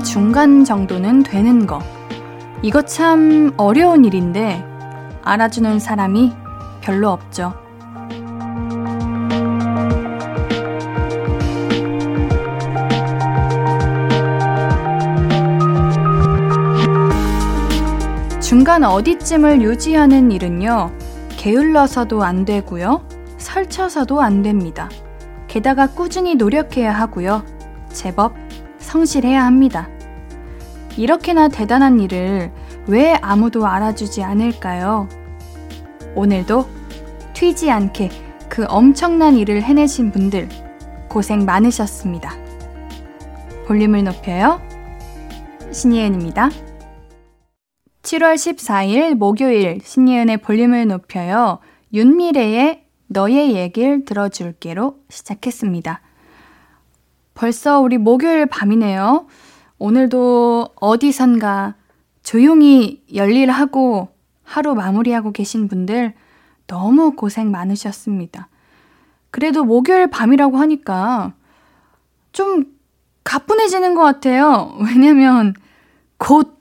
중간 정도는 되는 거. 이거 참 어려운 일인데 알아주는 사람이 별로 없죠. 중간 어디쯤을 유지하는 일은요, 게을러서도 안 되고요, 설쳐서도 안 됩니다. 게다가 꾸준히 노력해야 하고요, 제법 성실해야 합니다. 이렇게나 대단한 일을 왜 아무도 알아주지 않을까요? 오늘도 튀지 않게 그 엄청난 일을 해내신 분들 고생 많으셨습니다. 볼륨을 높여요. 신예은입니다. 7월 14일 목요일 신예은의 볼륨을 높여요. 윤미래의 너의 얘길 들어줄게로 시작했습니다. 벌써 우리 목요일 밤이네요. 오늘도 어디선가 조용히 열일하고 하루 마무리하고 계신 분들 너무 고생 많으셨습니다. 그래도 목요일 밤이라고 하니까 좀 가뿐해지는 것 같아요. 왜냐면 곧,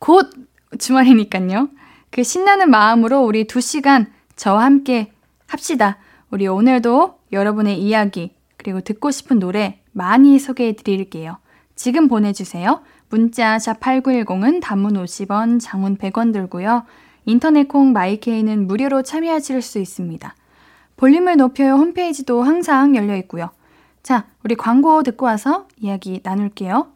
곧 주말이니까요. 그 신나는 마음으로 우리 두 시간 저와 함께 합시다. 우리 오늘도 여러분의 이야기, 그리고 듣고 싶은 노래 많이 소개해 드릴게요. 지금 보내주세요. 문자 샵 8910은 단문 50원, 장문 100원 들고요. 인터넷 콩 마이케이는 무료로 참여하실 수 있습니다. 볼륨을 높여요 홈페이지도 항상 열려 있고요. 자, 우리 광고 듣고 와서 이야기 나눌게요.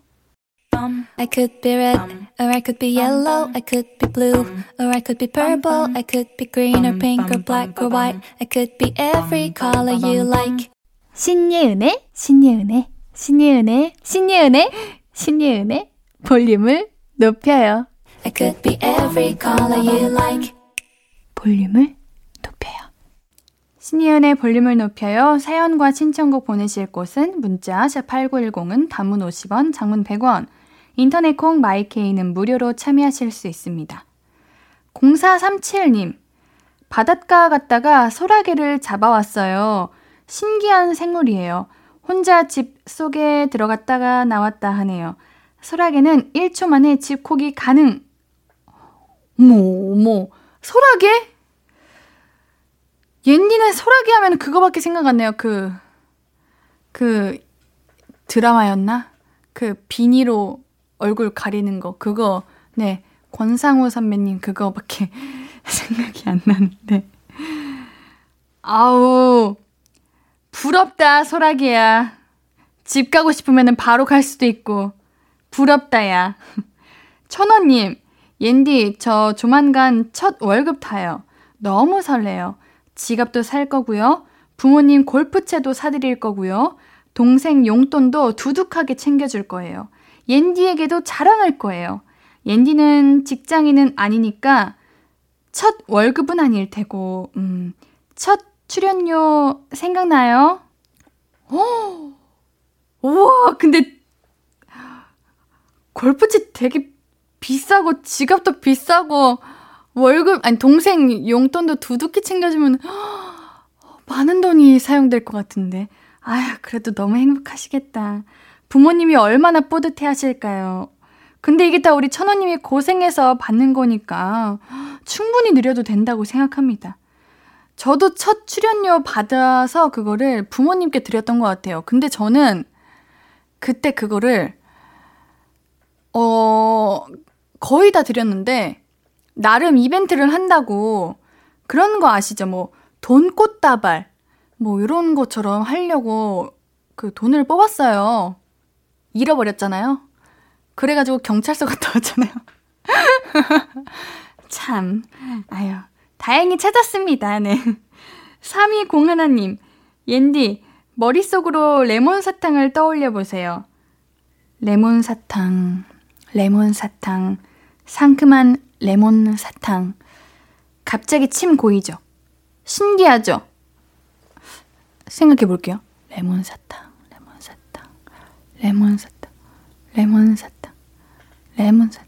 I could be red, or I could be yellow, I could be blue, or I could be purple, I could be green or pink or black or white, I could be every color you like. 신예은의, 신예은의, 신예은의, 신예은의, 신예은의 볼륨을 높여요. I could be every color you like. 볼륨을 높여요. 신이은의 볼륨을 높여요. 사연과 신청곡 보내실 곳은 문자 샵8910은 단문 50원, 장문 100원, 인터넷 콩 마이케이는 무료로 참여하실 수 있습니다. 0437님, 바닷가 갔다가 소라게를 잡아왔어요. 신기한 생물이에요. 혼자 집 속에 들어갔다가 나왔다 하네요. 소라게는 1초 만에 집콕이 가능. 어머, 어머. 소라게? 옌디는 소라게 하면 그거밖에 생각 안 나요. 그, 그, 드라마였나? 그 비니로 얼굴 가리는 거. 그거, 네. 권상우 선배님 그거밖에 생각이 안 나는데. 아우, 부럽다, 소라게야. 집 가고 싶으면 바로 갈 수도 있고. 부럽다, 야. 천원님, 옌디, 저 조만간 첫 월급 타요. 너무 설레요. 지갑도 살 거고요. 부모님 골프채도 사드릴 거고요. 동생 용돈도 두둑하게 챙겨줄 거예요. 옌디에게도 자랑할 거예요. 옌디는 직장인은 아니니까 첫 월급은 아닐 테고, 음, 첫 출연료 생각나요? 어, 우와, 근데 골프채 되게 비싸고 지갑도 비싸고 월급 아니 동생 용돈도 두둑히 챙겨주면 많은 돈이 사용될 것 같은데. 아휴 그래도 너무 행복하시겠다. 부모님이 얼마나 뿌듯해 하실까요? 근데 이게 다 우리 천원님이 고생해서 받는 거니까 충분히 누려도 된다고 생각합니다 저도 첫 출연료 받아서 그거를 부모님께 드렸던 것 같아요 근데 저는 그때 그거를 어 거의 다 드렸는데 나름 이벤트를 한다고 그런 거 아시죠? 뭐 돈 꽃다발 뭐 이런 것처럼 하려고 그 돈을 뽑았어요. 잃어버렸잖아요. 그래가지고 경찰서 갔다 왔잖아요. 참, 아유, 다행히 찾았습니다. 네. 3201님, 옌디, 머릿속으로 레몬 사탕을 떠올려 보세요. 레몬 사탕, 레몬 사탕, 상큼한 레몬 사탕. 갑자기 침 고이죠? 신기하죠? 생각해 볼게요. 레몬 사탕, 레몬 사탕, 레몬 사탕, 레몬 사탕, 레몬 사탕.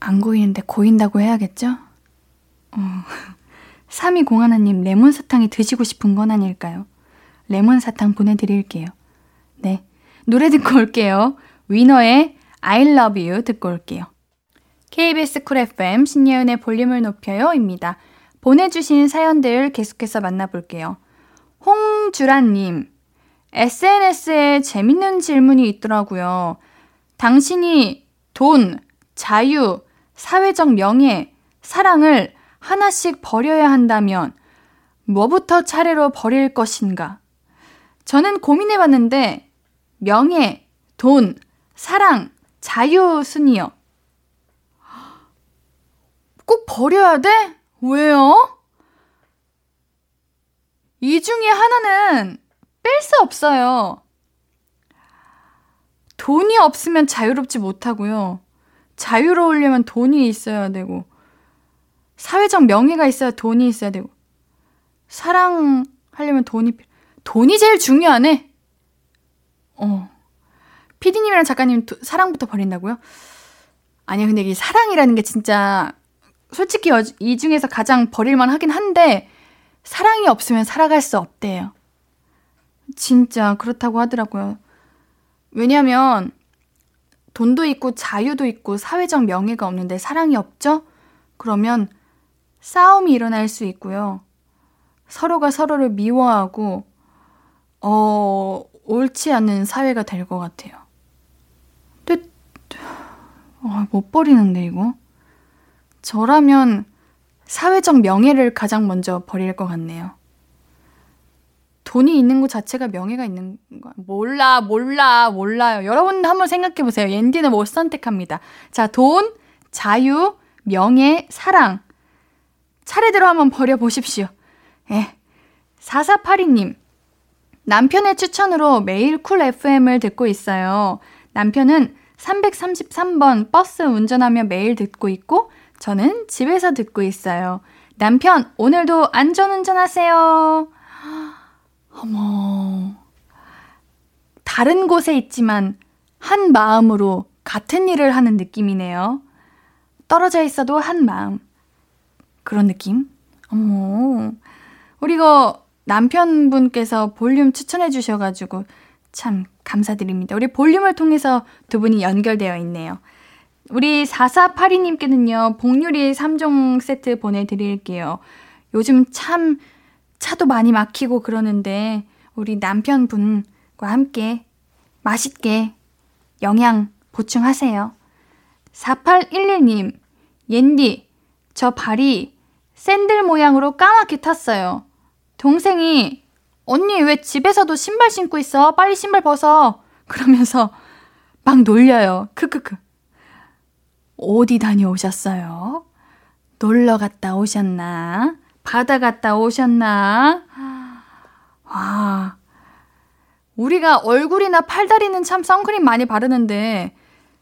안 고이는데 고인다고 해야겠죠? 어. 3201님, 레몬 사탕이 드시고 싶은 건 아닐까요? 레몬 사탕 보내드릴게요. 네. 노래 듣고 올게요. 위너의 I love you 듣고 올게요. KBS 쿨 FM 신예은의 볼륨을 높여요입니다. 보내주신 사연들 계속해서 만나볼게요. 홍주라님, SNS에 재밌는 질문이 있더라고요. 당신이 돈, 자유, 사회적 명예, 사랑을 하나씩 버려야 한다면 뭐부터 차례로 버릴 것인가? 저는 고민해 봤는데 명예, 돈, 사랑, 자유 순이요. 꼭 버려야 돼? 왜요? 이 중에 하나는 뺄 수 없어요. 돈이 없으면 자유롭지 못하고요. 자유로우려면 돈이 있어야 되고, 사회적 명예가 있어야 돈이 있어야 되고, 사랑하려면 돈이, 돈이 제일 중요하네? 어. 피디님이랑 작가님 도, 사랑부터 버린다고요? 아니야, 근데 이게 사랑이라는 게 진짜, 솔직히 이 중에서 가장 버릴만 하긴 한데, 사랑이 없으면 살아갈 수 없대요. 진짜 그렇다고 하더라고요. 왜냐면, 돈도 있고 자유도 있고 사회적 명예가 없는데 사랑이 없죠? 그러면 싸움이 일어날 수 있고요. 서로가 서로를 미워하고, 어, 옳지 않은 사회가 될 것 같아요. 근데, 어, 못 버리는데, 이거? 저라면 사회적 명예를 가장 먼저 버릴 것 같네요. 돈이 있는 것 자체가 명예가 있는 거 몰라, 몰라, 몰라요. 여러분 한번 생각해 보세요. 옌디는 못 선택합니다. 자, 돈, 자유, 명예, 사랑. 차례대로 한번 버려보십시오. 예. 4482님. 남편의 추천으로 매일 쿨 FM을 듣고 있어요. 남편은 333번 버스 운전하며 매일 듣고 있고, 저는 집에서 듣고 있어요. 남편, 오늘도 안전운전 하세요. 어머. 다른 곳에 있지만 한 마음으로 같은 일을 하는 느낌이네요. 떨어져 있어도 한 마음. 그런 느낌? 어머. 우리 가 남편분께서 볼륨 추천해 주셔가지고 참 감사드립니다. 우리 볼륨을 통해서 두 분이 연결되어 있네요. 우리 4482님께는요, 복유리 3종 세트 보내드릴게요. 요즘 참 차도 많이 막히고 그러는데 우리 남편분과 함께 맛있게 영양 보충하세요. 4811님, 옌디, 저 발이 샌들 모양으로 까맣게 탔어요. 동생이, 언니 왜 집에서도 신발 신고 있어? 빨리 신발 벗어. 그러면서 막 놀려요. 크크크. 어디 다녀오셨어요? 놀러 갔다 오셨나? 바다 갔다 오셨나? 와. 우리가 얼굴이나 팔다리는 참 선크림 많이 바르는데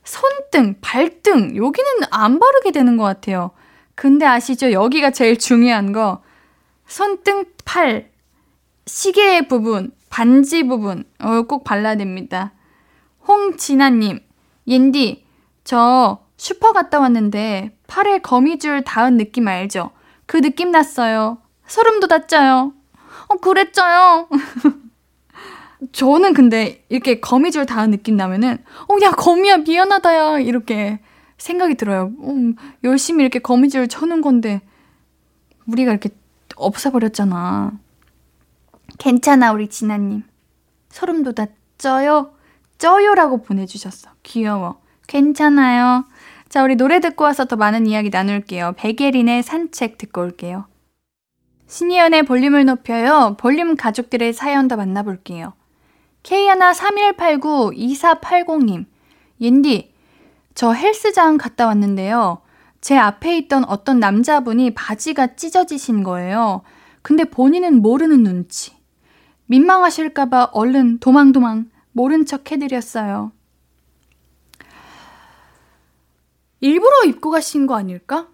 손등, 발등 여기는 안 바르게 되는 것 같아요. 근데 아시죠? 여기가 제일 중요한 거. 손등, 팔, 시계 부분, 반지 부분 어, 꼭 발라야 됩니다. 홍진아님, 옌디, 저 슈퍼 갔다 왔는데 팔에 거미줄 닿은 느낌 알죠? 그 느낌 났어요. 소름 돋았죠요. 어, 그랬죠요. 저는 근데 이렇게 거미줄 닿은 느낌 나면은, 어, 야, 거미야, 미안하다, 야. 이렇게 생각이 들어요. 어, 열심히 이렇게 거미줄 쳐는 건데, 우리가 이렇게 없애버렸잖아. 괜찮아, 우리 진아님. 소름 돋았죠요? 쪄요라고 보내주셨어. 귀여워. 괜찮아요. 자, 우리 노래 듣고 와서 더 많은 이야기 나눌게요. 베예린의 산책 듣고 올게요. 신이연의 볼륨을 높여요. 볼륨 가족들의 사연 더 만나볼게요. K13189-2480님. 옌디, 저 헬스장 갔다 왔는데요. 제 앞에 있던 어떤 남자분이 바지가 찢어지신 거예요. 근데 본인은 모르는 눈치. 민망하실까봐 얼른 도망도망 모른 척 해드렸어요. 일부러 입고 가신 거 아닐까?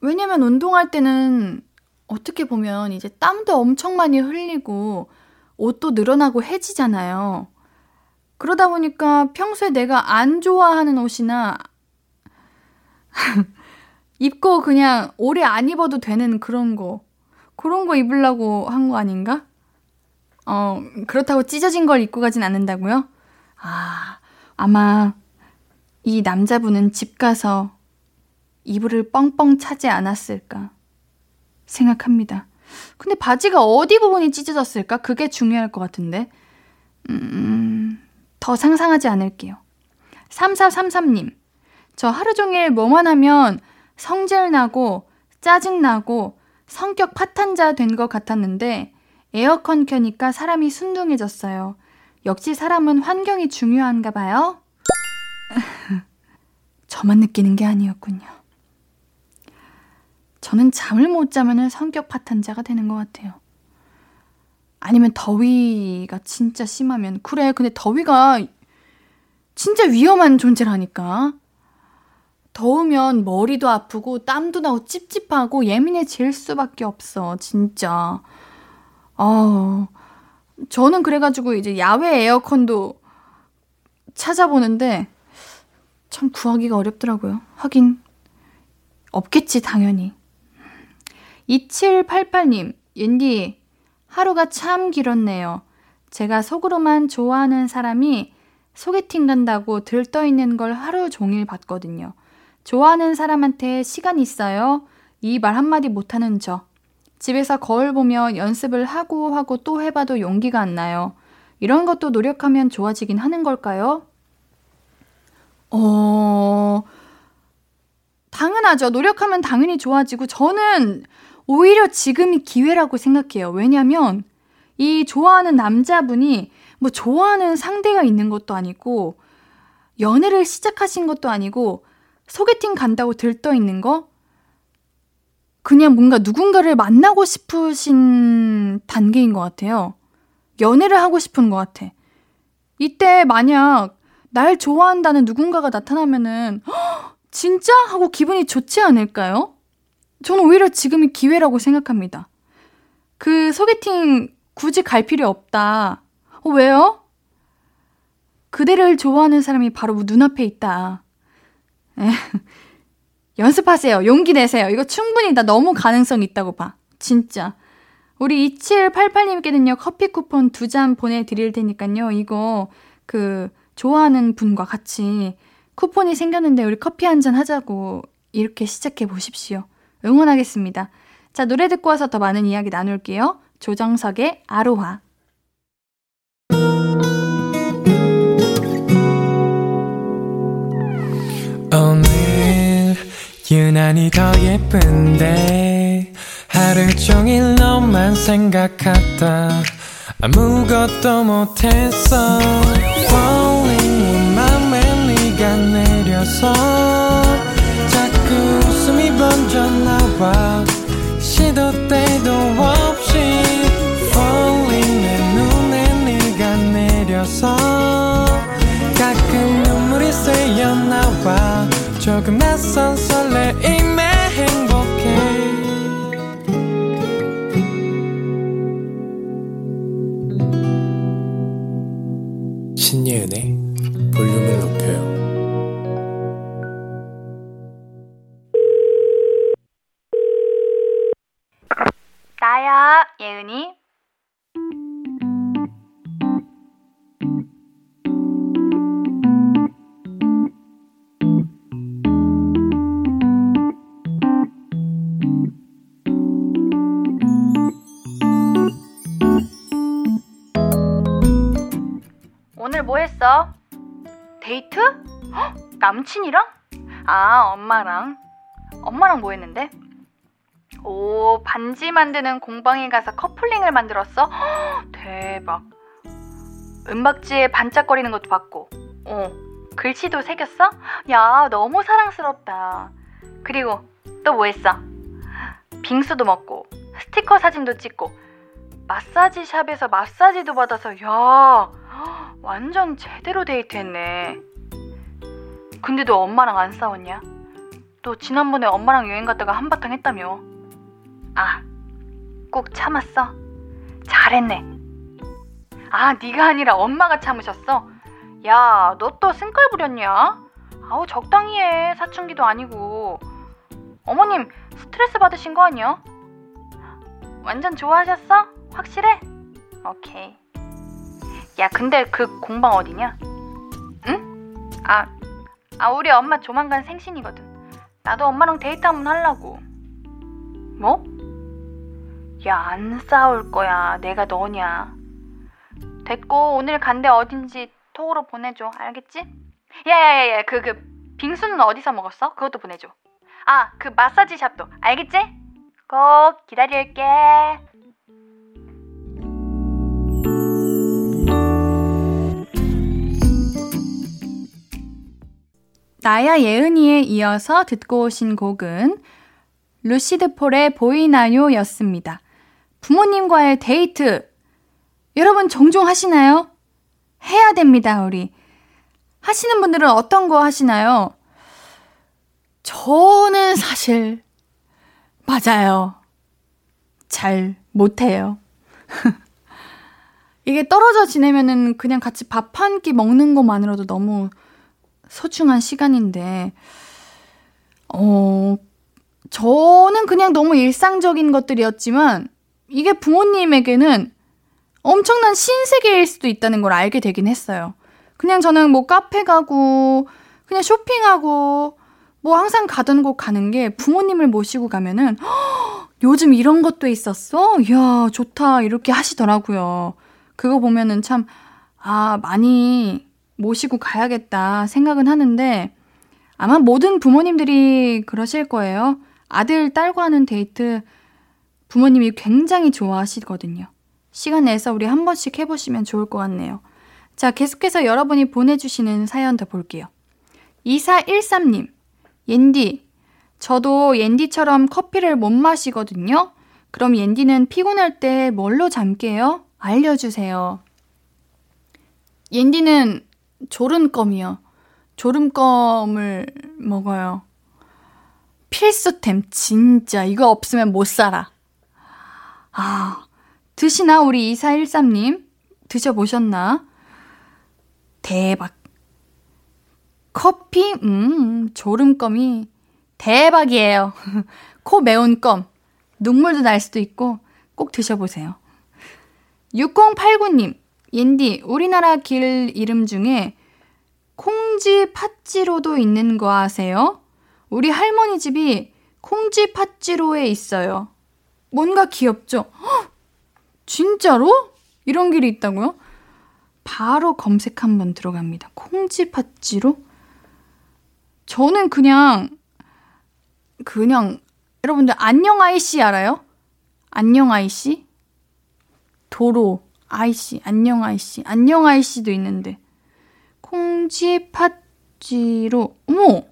왜냐면 운동할 때는 어떻게 보면 이제 땀도 엄청 많이 흘리고 옷도 늘어나고 해지잖아요. 그러다 보니까 평소에 내가 안 좋아하는 옷이나 입고 그냥 오래 안 입어도 되는 그런 거 그런 거 입으려고 한 거 아닌가? 어, 그렇다고 찢어진 걸 입고 가진 않는다고요? 아, 아마 이 남자분은 집 가서 이불을 뻥뻥 차지 않았을까 생각합니다. 근데 바지가 어디 부분이 찢어졌을까? 그게 중요할 것 같은데. 음, 더 상상하지 않을게요. 3433님, 저 하루 종일 뭐만 하면 성질 나고 짜증나고 성격 파탄자 된 것 같았는데 에어컨 켜니까 사람이 순둥해졌어요. 역시 사람은 환경이 중요한가 봐요. 저만 느끼는 게 아니었군요. 저는 잠을 못 자면 성격 파탄자가 되는 것 같아요. 아니면 더위가 진짜 심하면 그래 근데 더위가 진짜 위험한 존재라니까 더우면 머리도 아프고 땀도 나고 찝찝하고 예민해질 수밖에 없어 진짜 어 저는 그래가지고 이제 야외 에어컨도 찾아보는데 참 구하기가 어렵더라고요 하긴 없겠지 당연히 2788님 옌디 하루가 참 길었네요. 제가 속으로만 좋아하는 사람이 소개팅 간다고 들떠 있는 걸 하루 종일 봤거든요. 좋아하는 사람한테 시간 있어요? 이 말 한마디 못하는 저. 집에서 거울 보며 연습을 하고 하고 또 해봐도 용기가 안 나요. 이런 것도 노력하면 좋아지긴 하는 걸까요? 어, 당연하죠. 노력하면 당연히 좋아지고, 저는 오히려 지금이 기회라고 생각해요. 왜냐면 이 좋아하는 남자분이 뭐 좋아하는 상대가 있는 것도 아니고 연애를 시작하신 것도 아니고 소개팅 간다고 들떠 있는 거 그냥 뭔가 누군가를 만나고 싶으신 단계인 것 같아요. 연애를 하고 싶은 것 같아. 이때 만약 날 좋아한다는 누군가가 나타나면은 진짜 하고 기분이 좋지 않을까요? 저는 오히려 지금이 기회라고 생각합니다. 그 소개팅 굳이 갈 필요 없다. 어, 왜요? 그대를 좋아하는 사람이 바로 눈앞에 있다. 에, 연습하세요. 용기 내세요. 이거 충분히 나 너무 가능성 있다고 봐. 진짜. 우리 2788님께는요, 커피 쿠폰 두 잔 보내드릴 테니까요, 이거, 그, 좋아하는 분과 같이 쿠폰이 생겼는데 우리 커피 한 잔 하자고 이렇게 시작해 보십시오. 응원하겠습니다. 자, 노래 듣고 와서 더 많은 이야기 나눌게요. 조정석의 아로하. 오늘 유난히 더 예쁜데 하루 종일 너만 생각하다 아무것도 못했어 내려서 먼저 나와 시도 때도 없이 Falling 내 눈에 네가 내려서 가끔 눈물이 새어 나와 조금 낯선 설레임에 행복해. 신예은의 나야, 예은이. 오늘 뭐 했어? 데이트? 헉, 남친이랑? 아, 엄마랑. 엄마랑 뭐 했는데? 오, 반지 만드는 공방에 가서 커플링을 만들었어? 허, 대박. 은박지에 반짝거리는 것도 봤고, 어, 글씨도 새겼어? 야, 너무 사랑스럽다. 그리고 또 뭐 했어? 빙수도 먹고, 스티커 사진도 찍고, 마사지 샵에서 마사지도 받아서, 야, 완전 제대로 데이트했네. 근데 너 엄마랑 안 싸웠냐? 너 지난번에 엄마랑 여행 갔다가 한바탕 했다며. 아, 꼭 참았어? 잘했네. 아, 네가 아니라 엄마가 참으셨어? 야, 너 또 승깔 부렸냐? 아우, 적당히 해. 사춘기도 아니고. 어머님, 스트레스 받으신 거 아니야? 완전 좋아하셨어? 확실해? 오케이. 야, 근데 그 공방 어디냐? 아, 아, 우리 엄마 조만간 생신이거든. 나도 엄마랑 데이트 한번 하려고. 뭐? 야, 안 싸울 거야. 내가 너냐. 됐고, 오늘 간데 어딘지 톡으로 보내줘. 알겠지? 야야야야, 그, 그, 빙수는 어디서 먹었어? 그것도 보내줘. 아, 그 마사지 샵도. 알겠지? 꼭 기다릴게. 나야 예은이에 이어서 듣고 오신 곡은 루시드 폴의 보이나요 였습니다. 부모님과의 데이트. 여러분 종종 하시나요? 해야 됩니다, 우리. 하시는 분들은 어떤 거 하시나요? 저는 사실, 맞아요. 잘 못해요. 이게 떨어져 지내면은 그냥 같이 밥 한 끼 먹는 것만으로도 너무 소중한 시간인데, 어, 저는 그냥 너무 일상적인 것들이었지만, 이게 부모님에게는 엄청난 신세계일 수도 있다는 걸 알게 되긴 했어요. 그냥 저는 뭐 카페 가고, 그냥 쇼핑하고, 뭐 항상 가던 곳 가는 게 부모님을 모시고 가면은, 요즘 이런 것도 있었어? 이야, 좋다. 이렇게 하시더라고요. 그거 보면은 참, 아, 많이 모시고 가야겠다 생각은 하는데 아마 모든 부모님들이 그러실 거예요. 아들, 딸과 하는 데이트 부모님이 굉장히 좋아하시거든요. 시간 내서 우리 한 번씩 해보시면 좋을 것 같네요. 자, 계속해서 여러분이 보내주시는 사연 더 볼게요. 2413님, 옌디, 저도 옌디처럼 커피를 못 마시거든요. 그럼 옌디는 피곤할 때 뭘로 잠게요? 알려주세요. 옌디는 조름껌이요. 조름껌을 먹어요. 필수템, 진짜. 이거 없으면 못 살아. 아, 드시나, 우리 2413님? 드셔보셨나? 대박. 커피, 음, 조름껌이 대박이에요. 코 매운 껌. 눈물도 날 수도 있고 꼭 드셔보세요. 6089님, 옌디, 우리나라 길 이름 중에 콩지 팥지로도 있는 거 아세요? 우리 할머니 집이 콩지 팥지로에 있어요. 뭔가 귀엽죠? 헉, 진짜로? 이런 길이 있다고요? 바로 검색 한번 들어갑니다. 콩지 팥지로? 저는 그냥, 그냥, 여러분들 안녕 아이씨 알아요? 안녕 아이씨? 도로, 아이씨, 안녕 아이씨, 안녕 아이씨도 있는데. 콩지 팥지로, 어머!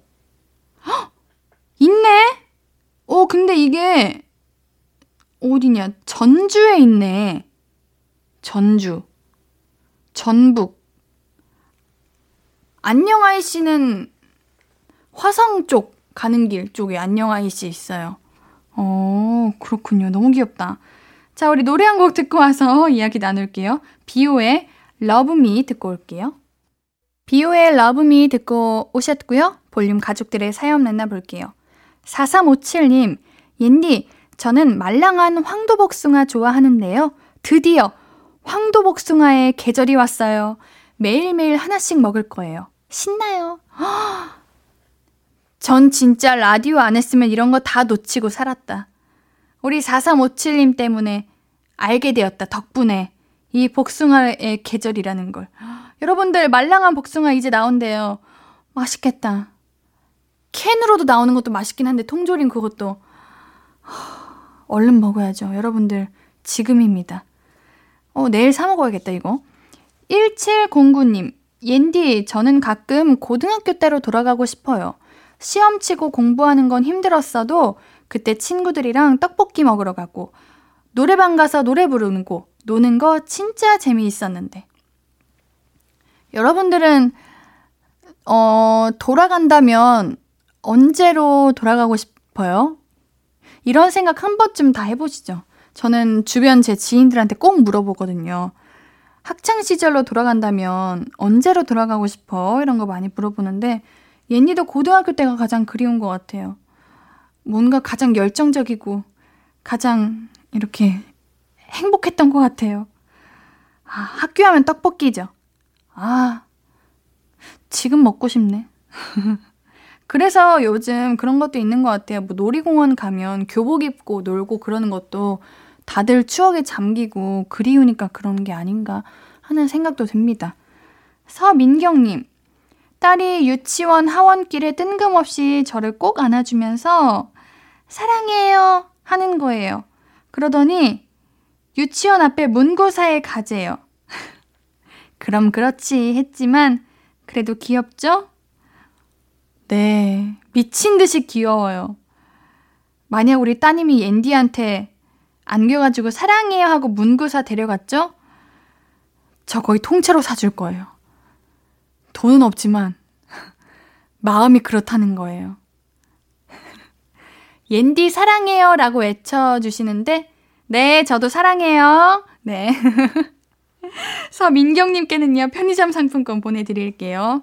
헉! 있네? 어, 근데 이게, 어디냐, 전주에 있네. 전주. 전북. 안녕 아이 씨는 화성 쪽 가는 길 쪽에 안녕 아이 씨 있어요. 어, 그렇군요. 너무 귀엽다. 자, 우리 노래 한 곡 듣고 와서 이야기 나눌게요. 비오의 Love Me 듣고 올게요. 비오의 Love Me 듣고 오셨고요. 볼륨 가족들의 사연 만나볼게요. 4357님, 옌디, 저는 말랑한 황도복숭아 좋아하는데요. 드디어 황도복숭아의 계절이 왔어요. 매일매일 하나씩 먹을 거예요. 신나요. 전 진짜 라디오 안 했으면 이런 거 다 놓치고 살았다. 우리 4357님 때문에 알게 되었다. 덕분에 이 복숭아의 계절이라는 걸. 여러분들 말랑한 복숭아 이제 나온대요. 맛있겠다. 캔으로도 나오는 것도 맛있긴 한데 통조림 그것도 얼른 먹어야죠. 여러분들 지금입니다. 어, 내일 사 먹어야겠다 이거. 1709님, 옌디, 저는 가끔 고등학교 때로 돌아가고 싶어요. 시험 치고 공부하는 건 힘들었어도 그때 친구들이랑 떡볶이 먹으러 가고 노래방 가서 노래 부르는 거 노는 거 진짜 재미있었는데. 여러분들은 어, 돌아간다면 언제로 돌아가고 싶어요? 이런 생각 한 번쯤 다 해보시죠. 저는 주변 제 지인들한테 꼭 물어보거든요. 학창 시절로 돌아간다면 언제로 돌아가고 싶어? 이런 거 많이 물어보는데 옌니도 고등학교 때가 가장 그리운 것 같아요. 뭔가 가장 열정적이고 가장 이렇게 행복했던 것 같아요. 아, 학교 하면 떡볶이죠. 아, 지금 먹고 싶네. 그래서 요즘 그런 것도 있는 것 같아요. 뭐 놀이공원 가면 교복 입고 놀고 그러는 것도 다들 추억에 잠기고 그리우니까 그런 게 아닌가 하는 생각도 듭니다. 서민경님, 딸이 유치원 하원길에 뜬금없이 저를 꼭 안아주면서 사랑해요 하는 거예요. 그러더니 유치원 앞에 문고사에 가재요. 그럼 그렇지 했지만 그래도 귀엽죠? 네, 미친 듯이 귀여워요. 만약 우리 따님이 옌디한테 안겨가지고 사랑해요 하고 문구사 데려갔죠? 저 거의 통째로 사줄 거예요. 돈은 없지만 마음이 그렇다는 거예요. 옌디 사랑해요 라고 외쳐주시는데 네, 저도 사랑해요. 네. 서민경님께는요, 편의점 상품권 보내드릴게요.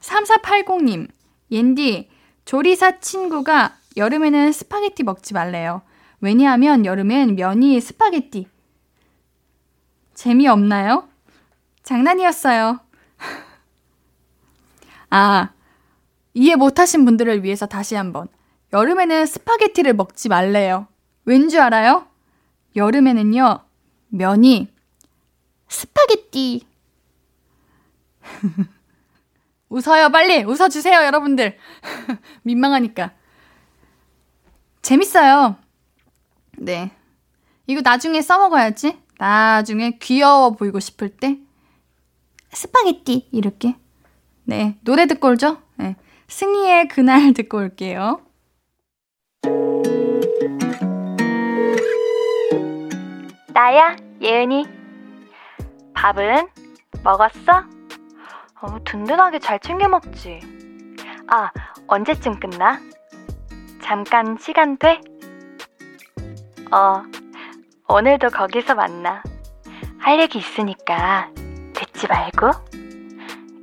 3480님, 옌디, 조리사 친구가 여름에는 스파게티 먹지 말래요. 왜냐하면 여름엔 면이 스파게티. 재미없나요? 장난이었어요. 아, 이해 못하신 분들을 위해서 다시 한번. 여름에는 스파게티를 먹지 말래요. 왠 줄 알아요? 여름에는요, 면이 스파게티. 웃어요, 빨리! 웃어주세요, 여러분들. 민망하니까. 재밌어요. 네. 이거 나중에 써먹어야지. 나중에 귀여워 보이고 싶을 때. 스파게티, 이렇게. 네. 노래 듣고 올죠? 네. 승희의 그날 듣고 올게요. 나야, 예은이. 밥은 먹었어? 어, 든든하게 잘 챙겨 먹지. 아, 언제쯤 끝나? 잠깐 시간 돼? 어, 오늘도 거기서 만나. 할 얘기 있으니까 듣지 말고.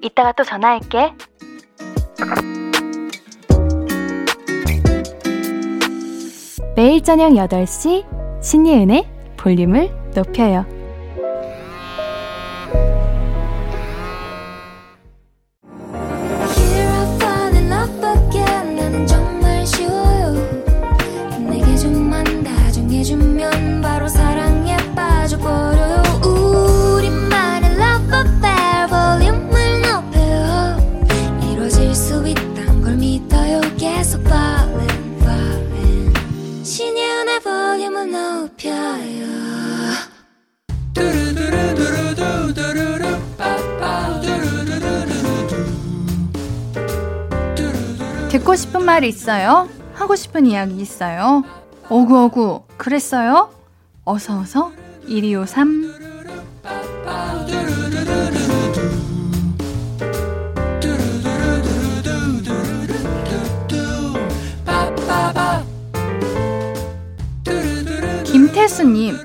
이따가 또 전화할게. 매일 저녁 8시 신예은의 볼륨을 높여요. 말 있어요? 하고 싶은 이야기 있어요? 어구어구, 그랬어요? 어서어서 1253 김태수님,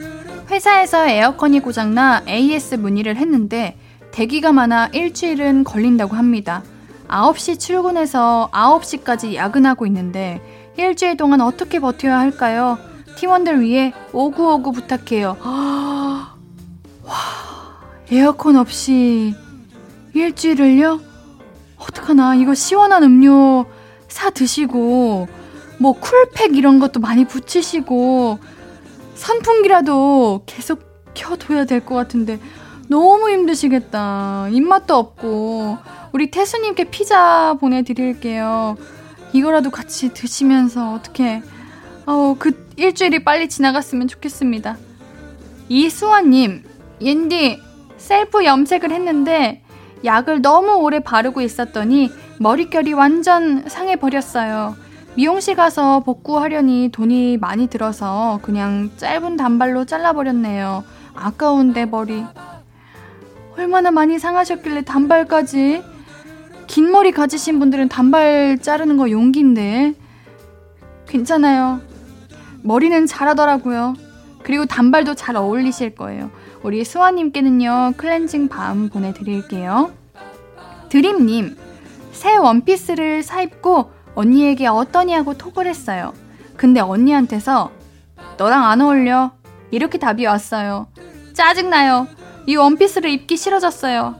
회사에서 에어컨이 고장나 AS 문의를 했는데 대기가 많아 일주일은 걸린다고 합니다. 9시 출근해서 9시까지 야근하고 있는데 일주일 동안 어떻게 버텨야 할까요? 팀원들 위해 오구오구 부탁해요. 와, 에어컨 없이 일주일을요? 어떡하나. 이거 시원한 음료 사 드시고, 뭐 쿨팩 이런 것도 많이 붙이시고, 선풍기라도 계속 켜둬야 될 것 같은데, 너무 힘드시겠다. 입맛도 없고. 우리 태수님께 피자 보내드릴게요. 이거라도 같이 드시면서 어떻게 어, 그 일주일이 빨리 지나갔으면 좋겠습니다. 이수원님, 옌디 셀프 염색을 했는데 약을 너무 오래 바르고 있었더니 머릿결이 완전 상해버렸어요. 미용실 가서 복구하려니 돈이 많이 들어서 그냥 짧은 단발로 잘라버렸네요. 아까운데 머리. 얼마나 많이 상하셨길래 단발까지? 긴 머리 가지신 분들은 단발 자르는 거 용기인데. 괜찮아요. 머리는 잘하더라고요. 그리고 단발도 잘 어울리실 거예요. 우리 수아님께는요, 클렌징 밤 보내드릴게요. 드림님, 새 원피스를 사입고 언니에게 어떠니 하고 톡을 했어요. 근데 언니한테서 너랑 안 어울려. 이렇게 답이 왔어요. 짜증나요. 이 원피스를 입기 싫어졌어요.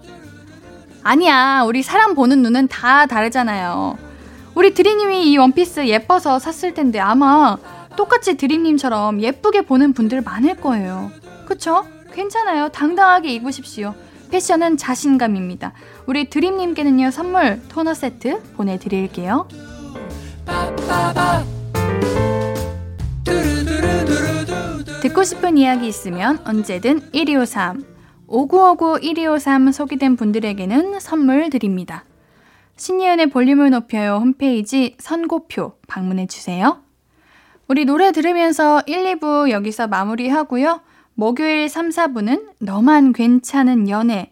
아니야, 우리 사람 보는 눈은 다 다르잖아요. 우리 드림님이 이 원피스 예뻐서 샀을 텐데 아마 똑같이 드림님처럼 예쁘게 보는 분들 많을 거예요. 그쵸? 괜찮아요. 당당하게 입으십시오. 패션은 자신감입니다. 우리 드림님께는요, 선물 토너 세트 보내드릴게요. 듣고 싶은 이야기 있으면 언제든 1253. 5959 1253 소개된 분들에게는 선물 드립니다. 신예은의 볼륨을 높여요 홈페이지 선고표 방문해 주세요. 우리 노래 들으면서 1, 2부 여기서 마무리하고요. 목요일 3, 4부는 너만 괜찮은 연애.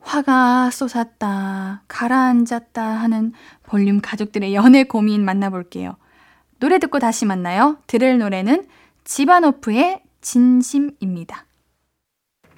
화가 쏟았다, 가라앉았다 하는 볼륨 가족들의 연애 고민 만나볼게요. 노래 듣고 다시 만나요. 들을 노래는 지바노프의 진심입니다.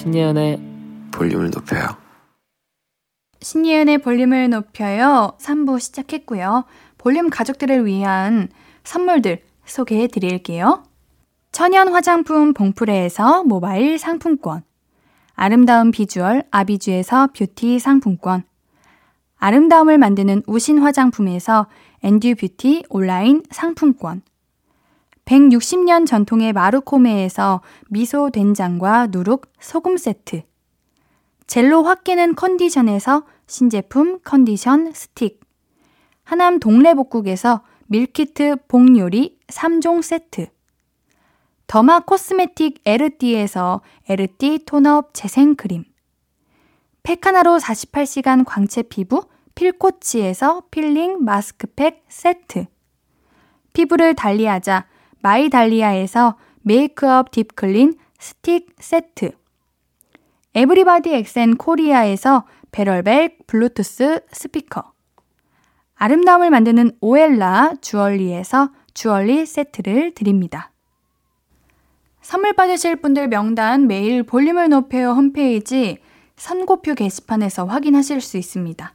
신예은의 볼륨을 높여요 신예은의 볼륨을 높여요. 3부 시작했고요. 볼륨 가족들을 위한 선물들 소개해 드릴게요. 천연 화장품 봉프레에서 모바일 상품권. 아름다운 비주얼 아비주에서 뷰티 상품권. 아름다움을 만드는 우신 화장품에서 엔듀 뷰티 온라인 상품권. 160년 전통의 마루코메에서 미소 된장과 누룩 소금 세트. 젤로 확 깨는 컨디션에서 신제품 컨디션 스틱. 하남 동래복국에서 밀키트 복요리 3종 세트. derma cosmetic 에르띠에서 에르띠 tone-up 재생크림. 페카나로 48시간 광채 피부 필코치에서 필링 마스크팩 세트. 피부를 달리하자 마이달리아에서 메이크업 deep clean 스틱 세트. 에브리바디 엑센 코리아에서 barrel bag 블루투스 스피커. 아름다움을 만드는 오엘라 주얼리에서 주얼리 세트를 드립니다. 선물 받으실 분들 명단 매일 볼륨을 높여요 홈페이지 선고표 게시판에서 확인하실 수 있습니다.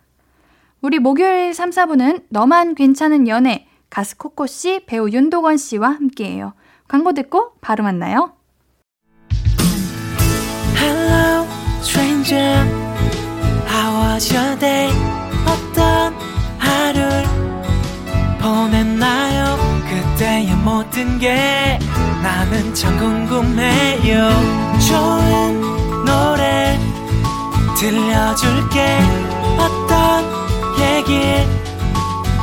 우리 목요일 3, 4분은 너만 괜찮은 연애 가수 코코 씨, 배우 윤도건 씨와 함께해요. 광고 듣고 바로 만나요. Hello, stranger. How was your day? 어떤 하루를 보냈나요? 그때의 모든 게 나는 참 궁금해요. 좋은 노래 들려줄게. 어떤 얘기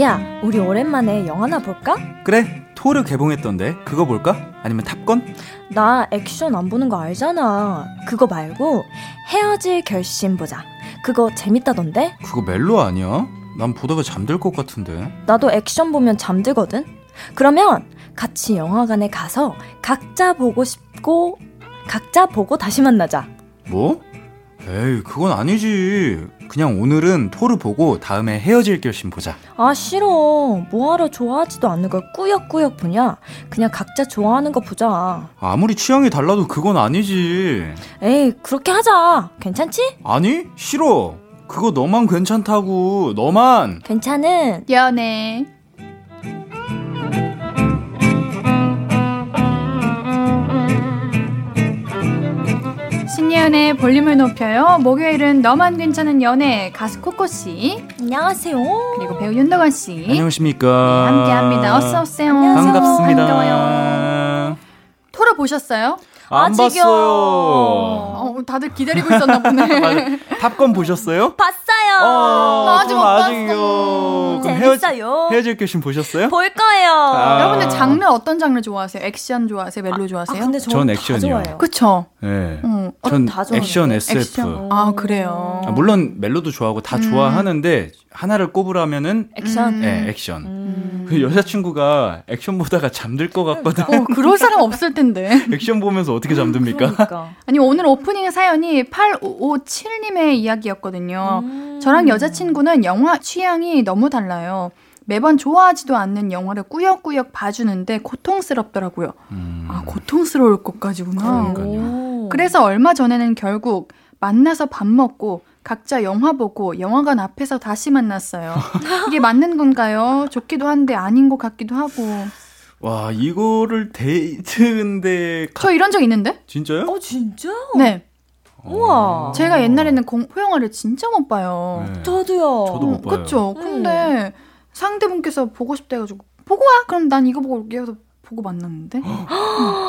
자기야, 우리 오랜만에 영화나 볼까? 그래 토르 개봉했던데 그거 볼까? 아니면 탑건? 나 액션 안 보는 거 알잖아. 그거 말고 헤어질 결심 보자. 그거 재밌다던데? 그거 멜로 아니야? 난 보다가 잠들 것 같은데 나도 액션 보면 잠들거든. 그러면 같이 영화관에 가서 각자 보고 싶고 각자 보고 다시 만나자. 뭐? 에이 그건 아니지 그냥 오늘은 토르 보고 다음에 헤어질 결심 보자 아 싫어. 뭐하러 좋아하지도 않는 걸 꾸역꾸역 보냐? 그냥 각자 좋아하는 거 보자. 아무리 취향이 달라도 그건 아니지 에이 그렇게 하자. 괜찮지? 아니 싫어 그거 너만 괜찮다고 너만 괜찮은 연애. 신예은의 볼륨을 높여요. 목요일은 너만 괜찮은 연애 가수 코코 씨 안녕하세요. 그리고 배우 윤덕원 씨 안녕하십니까 함께합니다. 어서 오세요. 안녕하세요. 반갑습니다 반가워요. 토르 보셨어요? 안 아직이요. 봤어요. 어, 다들 기다리고 있었나 보네. 탑건 보셨어요? 봤어요. 어, 나 아직 못 봤어. 그럼 재밌어요. 헤어질 결심 보셨어요? 볼 거예요. 아. 여러분들 장르 어떤 장르 좋아하세요? 액션 좋아하세요? 멜로 아, 좋아하세요? 근데 전 저는 다 액션이요. 그쵸? 네. 응. 전다 좋아하는데. 액션 SF. 액션. 아, 그래요. 아, 물론 멜로도 좋아하고 다 음. 좋아하는데 하나를 꼽으라면은 액션. 음. 네, 액션. 음. 그 여자친구가 액션 보다가 잠들 것 같거든. 어, 그럴 사람 없을 텐데. 액션 보면서 어떻게 잠듭니까? 그러니까. 아니, 오늘 오프닝 사연이 8557님의 이야기였거든요. 음. 저랑 여자친구는 영화 취향이 너무 달라요. 매번 좋아하지도 않는 영화를 꾸역꾸역 봐주는데 고통스럽더라고요. 음. 아, 고통스러울 것까지구나. 그러니까요. 오. 그래서 얼마 전에는 결국 만나서 밥 먹고 각자 영화 보고 영화관 앞에서 다시 만났어요. 이게 맞는 건가요? 좋기도 한데 아닌 것 같기도 하고. 와 이거를 데이트인데 가... 저 이런 적 있는데? 진짜요? 어 진짜? 네. 우와. 제가 옛날에는 공포 영화를 진짜 못 봐요. 네. 저도요. 저도 못 봐요. 그쵸? 음. 근데 상대분께서 보고 싶다 해가지고 보고 와! 그럼 난 이거 보고 올게 해서 보고 만났는데.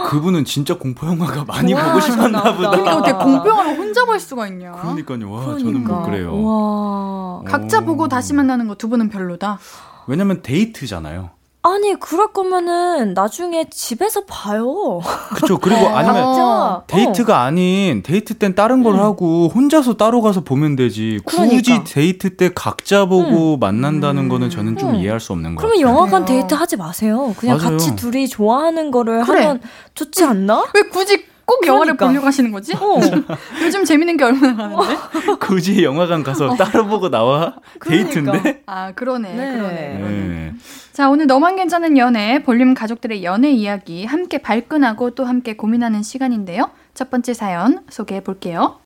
그분은 진짜 공포 영화가 많이 와, 보고 싶었나 보다. 보다. 그러니까 어떻게 공포 영화를 혼자 볼 수가 있냐. 그러니까요. 와 그러니까. 저는 못 그래요. 와. 각자 오. 보고 다시 만나는 거 두 분은 별로다. 왜냐면 데이트잖아요. 아니 그럴 거면은 나중에 집에서 봐요. 그쵸. 그리고 아니면 어. 데이트가 아닌 데이트 땐 다른 걸 음. 하고 혼자서 따로 가서 보면 되지. 굳이 그러니까. 데이트 때 각자 보고 만난다는 음. 거는 저는 좀 음. 이해할 수 없는 거 그러면. 영화관 그래요. 데이트 하지 마세요. 그냥 맞아요. 같이 둘이 좋아하는 거를 그래. 하면 좋지 않나? 왜 굳이 꼭 영화를 그러니까. 보려고 하시는 거지? 어. 요즘 재밌는 게 얼마나 많은데? 굳이 영화관 가서 따로 보고 나와? 그러니까. 데이트인데? 아, 그러네. 네. 그러네. 네. 자, 오늘 너만 괜찮은 연애, 볼륨 가족들의 연애 이야기 함께 발끈하고 또 함께 고민하는 시간인데요. 첫 번째 사연 소개해 볼게요.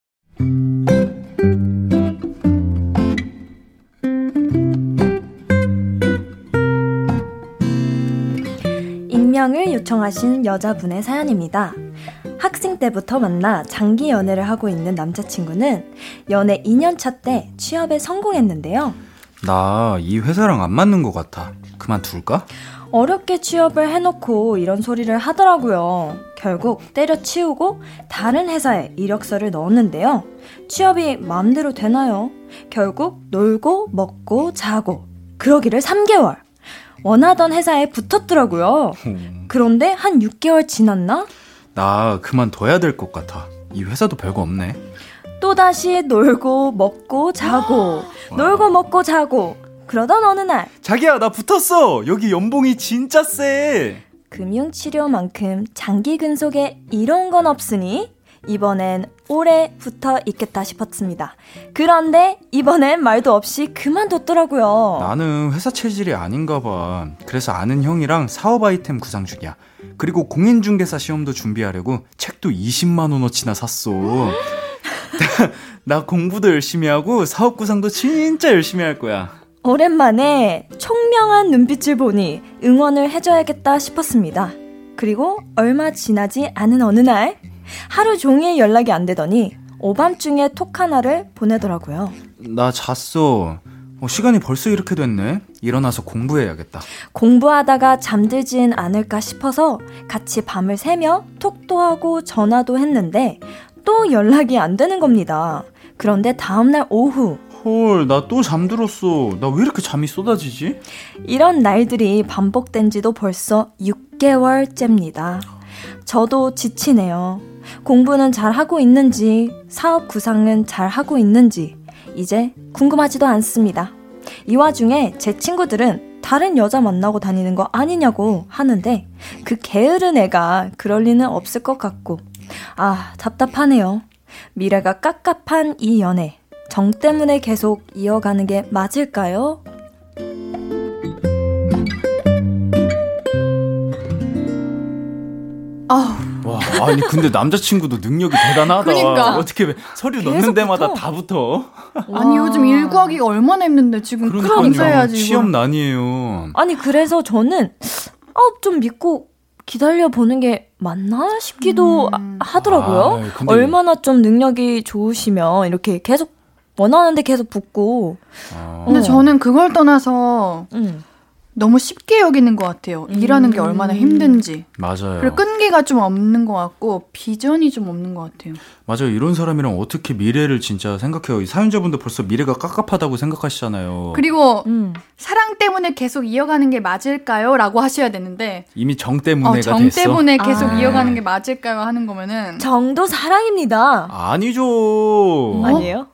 익명을 요청하신 여자분의 사연입니다. 학생 때부터 만나 장기 연애를 하고 있는 남자친구는 연애 2년차 때 취업에 성공했는데요. 나 이 회사랑 안 맞는 것 같아. 그만둘까? 어렵게 취업을 해놓고 이런 소리를 하더라고요. 결국 때려치우고 다른 회사에 이력서를 넣었는데요. 취업이 마음대로 되나요? 결국 놀고 먹고 자고 그러기를 3개월. 원하던 회사에 붙었더라고요. 그런데 한 6개월 지났나? 나 그만둬야 될 것 같아. 이 회사도 별거 없네. 또다시 놀고 먹고 자고 놀고 먹고 자고 그러던 어느 날 자기야, 나 붙었어! 여기 연봉이 진짜 세! 금융치료만큼 장기 근속에 이로운 건 없으니 이번엔 오래 붙어 있겠다 싶었습니다. 그런데 이번엔 말도 없이 그만뒀더라고요. 나는 회사 체질이 아닌가 봐. 그래서 아는 형이랑 사업 아이템 구상 중이야. 그리고 공인중개사 시험도 준비하려고 책도 20만 원어치나 샀어. 나 공부도 열심히 하고 사업 구상도 진짜 열심히 할 거야. 오랜만에 총명한 눈빛을 보니 응원을 해줘야겠다 싶었습니다. 그리고 얼마 지나지 않은 어느 날 하루 종일 연락이 안 되더니 오밤중에 톡 하나를 보내더라고요. 나 잤어. 어, 시간이 벌써 이렇게 됐네. 일어나서 공부해야겠다. 공부하다가 잠들진 않을까 싶어서 같이 밤을 새며 톡도 하고 전화도 했는데 또 연락이 안 되는 겁니다. 그런데 다음날 오후 헐, 나 또 잠들었어. 나 왜 이렇게 잠이 쏟아지지? 이런 날들이 반복된 지도 벌써 6개월째입니다. 저도 지치네요. 공부는 잘 하고 있는지, 사업 구상은 잘 하고 있는지, 이제 궁금하지도 않습니다. 이 와중에 제 친구들은 다른 여자 만나고 다니는 거 아니냐고 하는데, 그 게으른 애가 그럴 리는 없을 것 같고, 아, 답답하네요. 미래가 깝깝한 이 연애. 정 때문에 계속 이어가는 게 맞을까요? 아우, 와, 아니 근데 남자친구도 능력이 대단하다. 그러니까. 어떻게 서류 넣는 데마다 붙어. 다 붙어. 아니 요즘 일 구하기가 얼마나 힘든데 지금 그러니까요. 감사해야지. 시험 난이에요. 아니 그래서 저는 아, 좀 믿고 기다려 보는 게 맞나 싶기도 음. 하- 하더라고요. 아, 근데- 얼마나 좀 능력이 좋으시면 이렇게 계속 원하는데 계속 붙고. 아, 근데 어. 저는 그걸 떠나서 음. 너무 쉽게 여기는 것 같아요. 음. 일하는 게 얼마나 힘든지. 맞아요. 그리고 끈기가 좀 없는 것 같고 비전이 좀 없는 것 같아요. 맞아요. 이런 사람이랑 어떻게 미래를 진짜 생각해요. 이 사연자분도 벌써 미래가 깝깝하다고 생각하시잖아요. 그리고 음. 사랑 때문에 계속 이어가는 게 맞을까요? 라고 하셔야 되는데 이미 정 때문에가 어, 정 됐어. 때문에 계속 아. 이어가는 게 맞을까요? 하는 거면은 정도 사랑입니다. 아니죠. 어? 아니에요?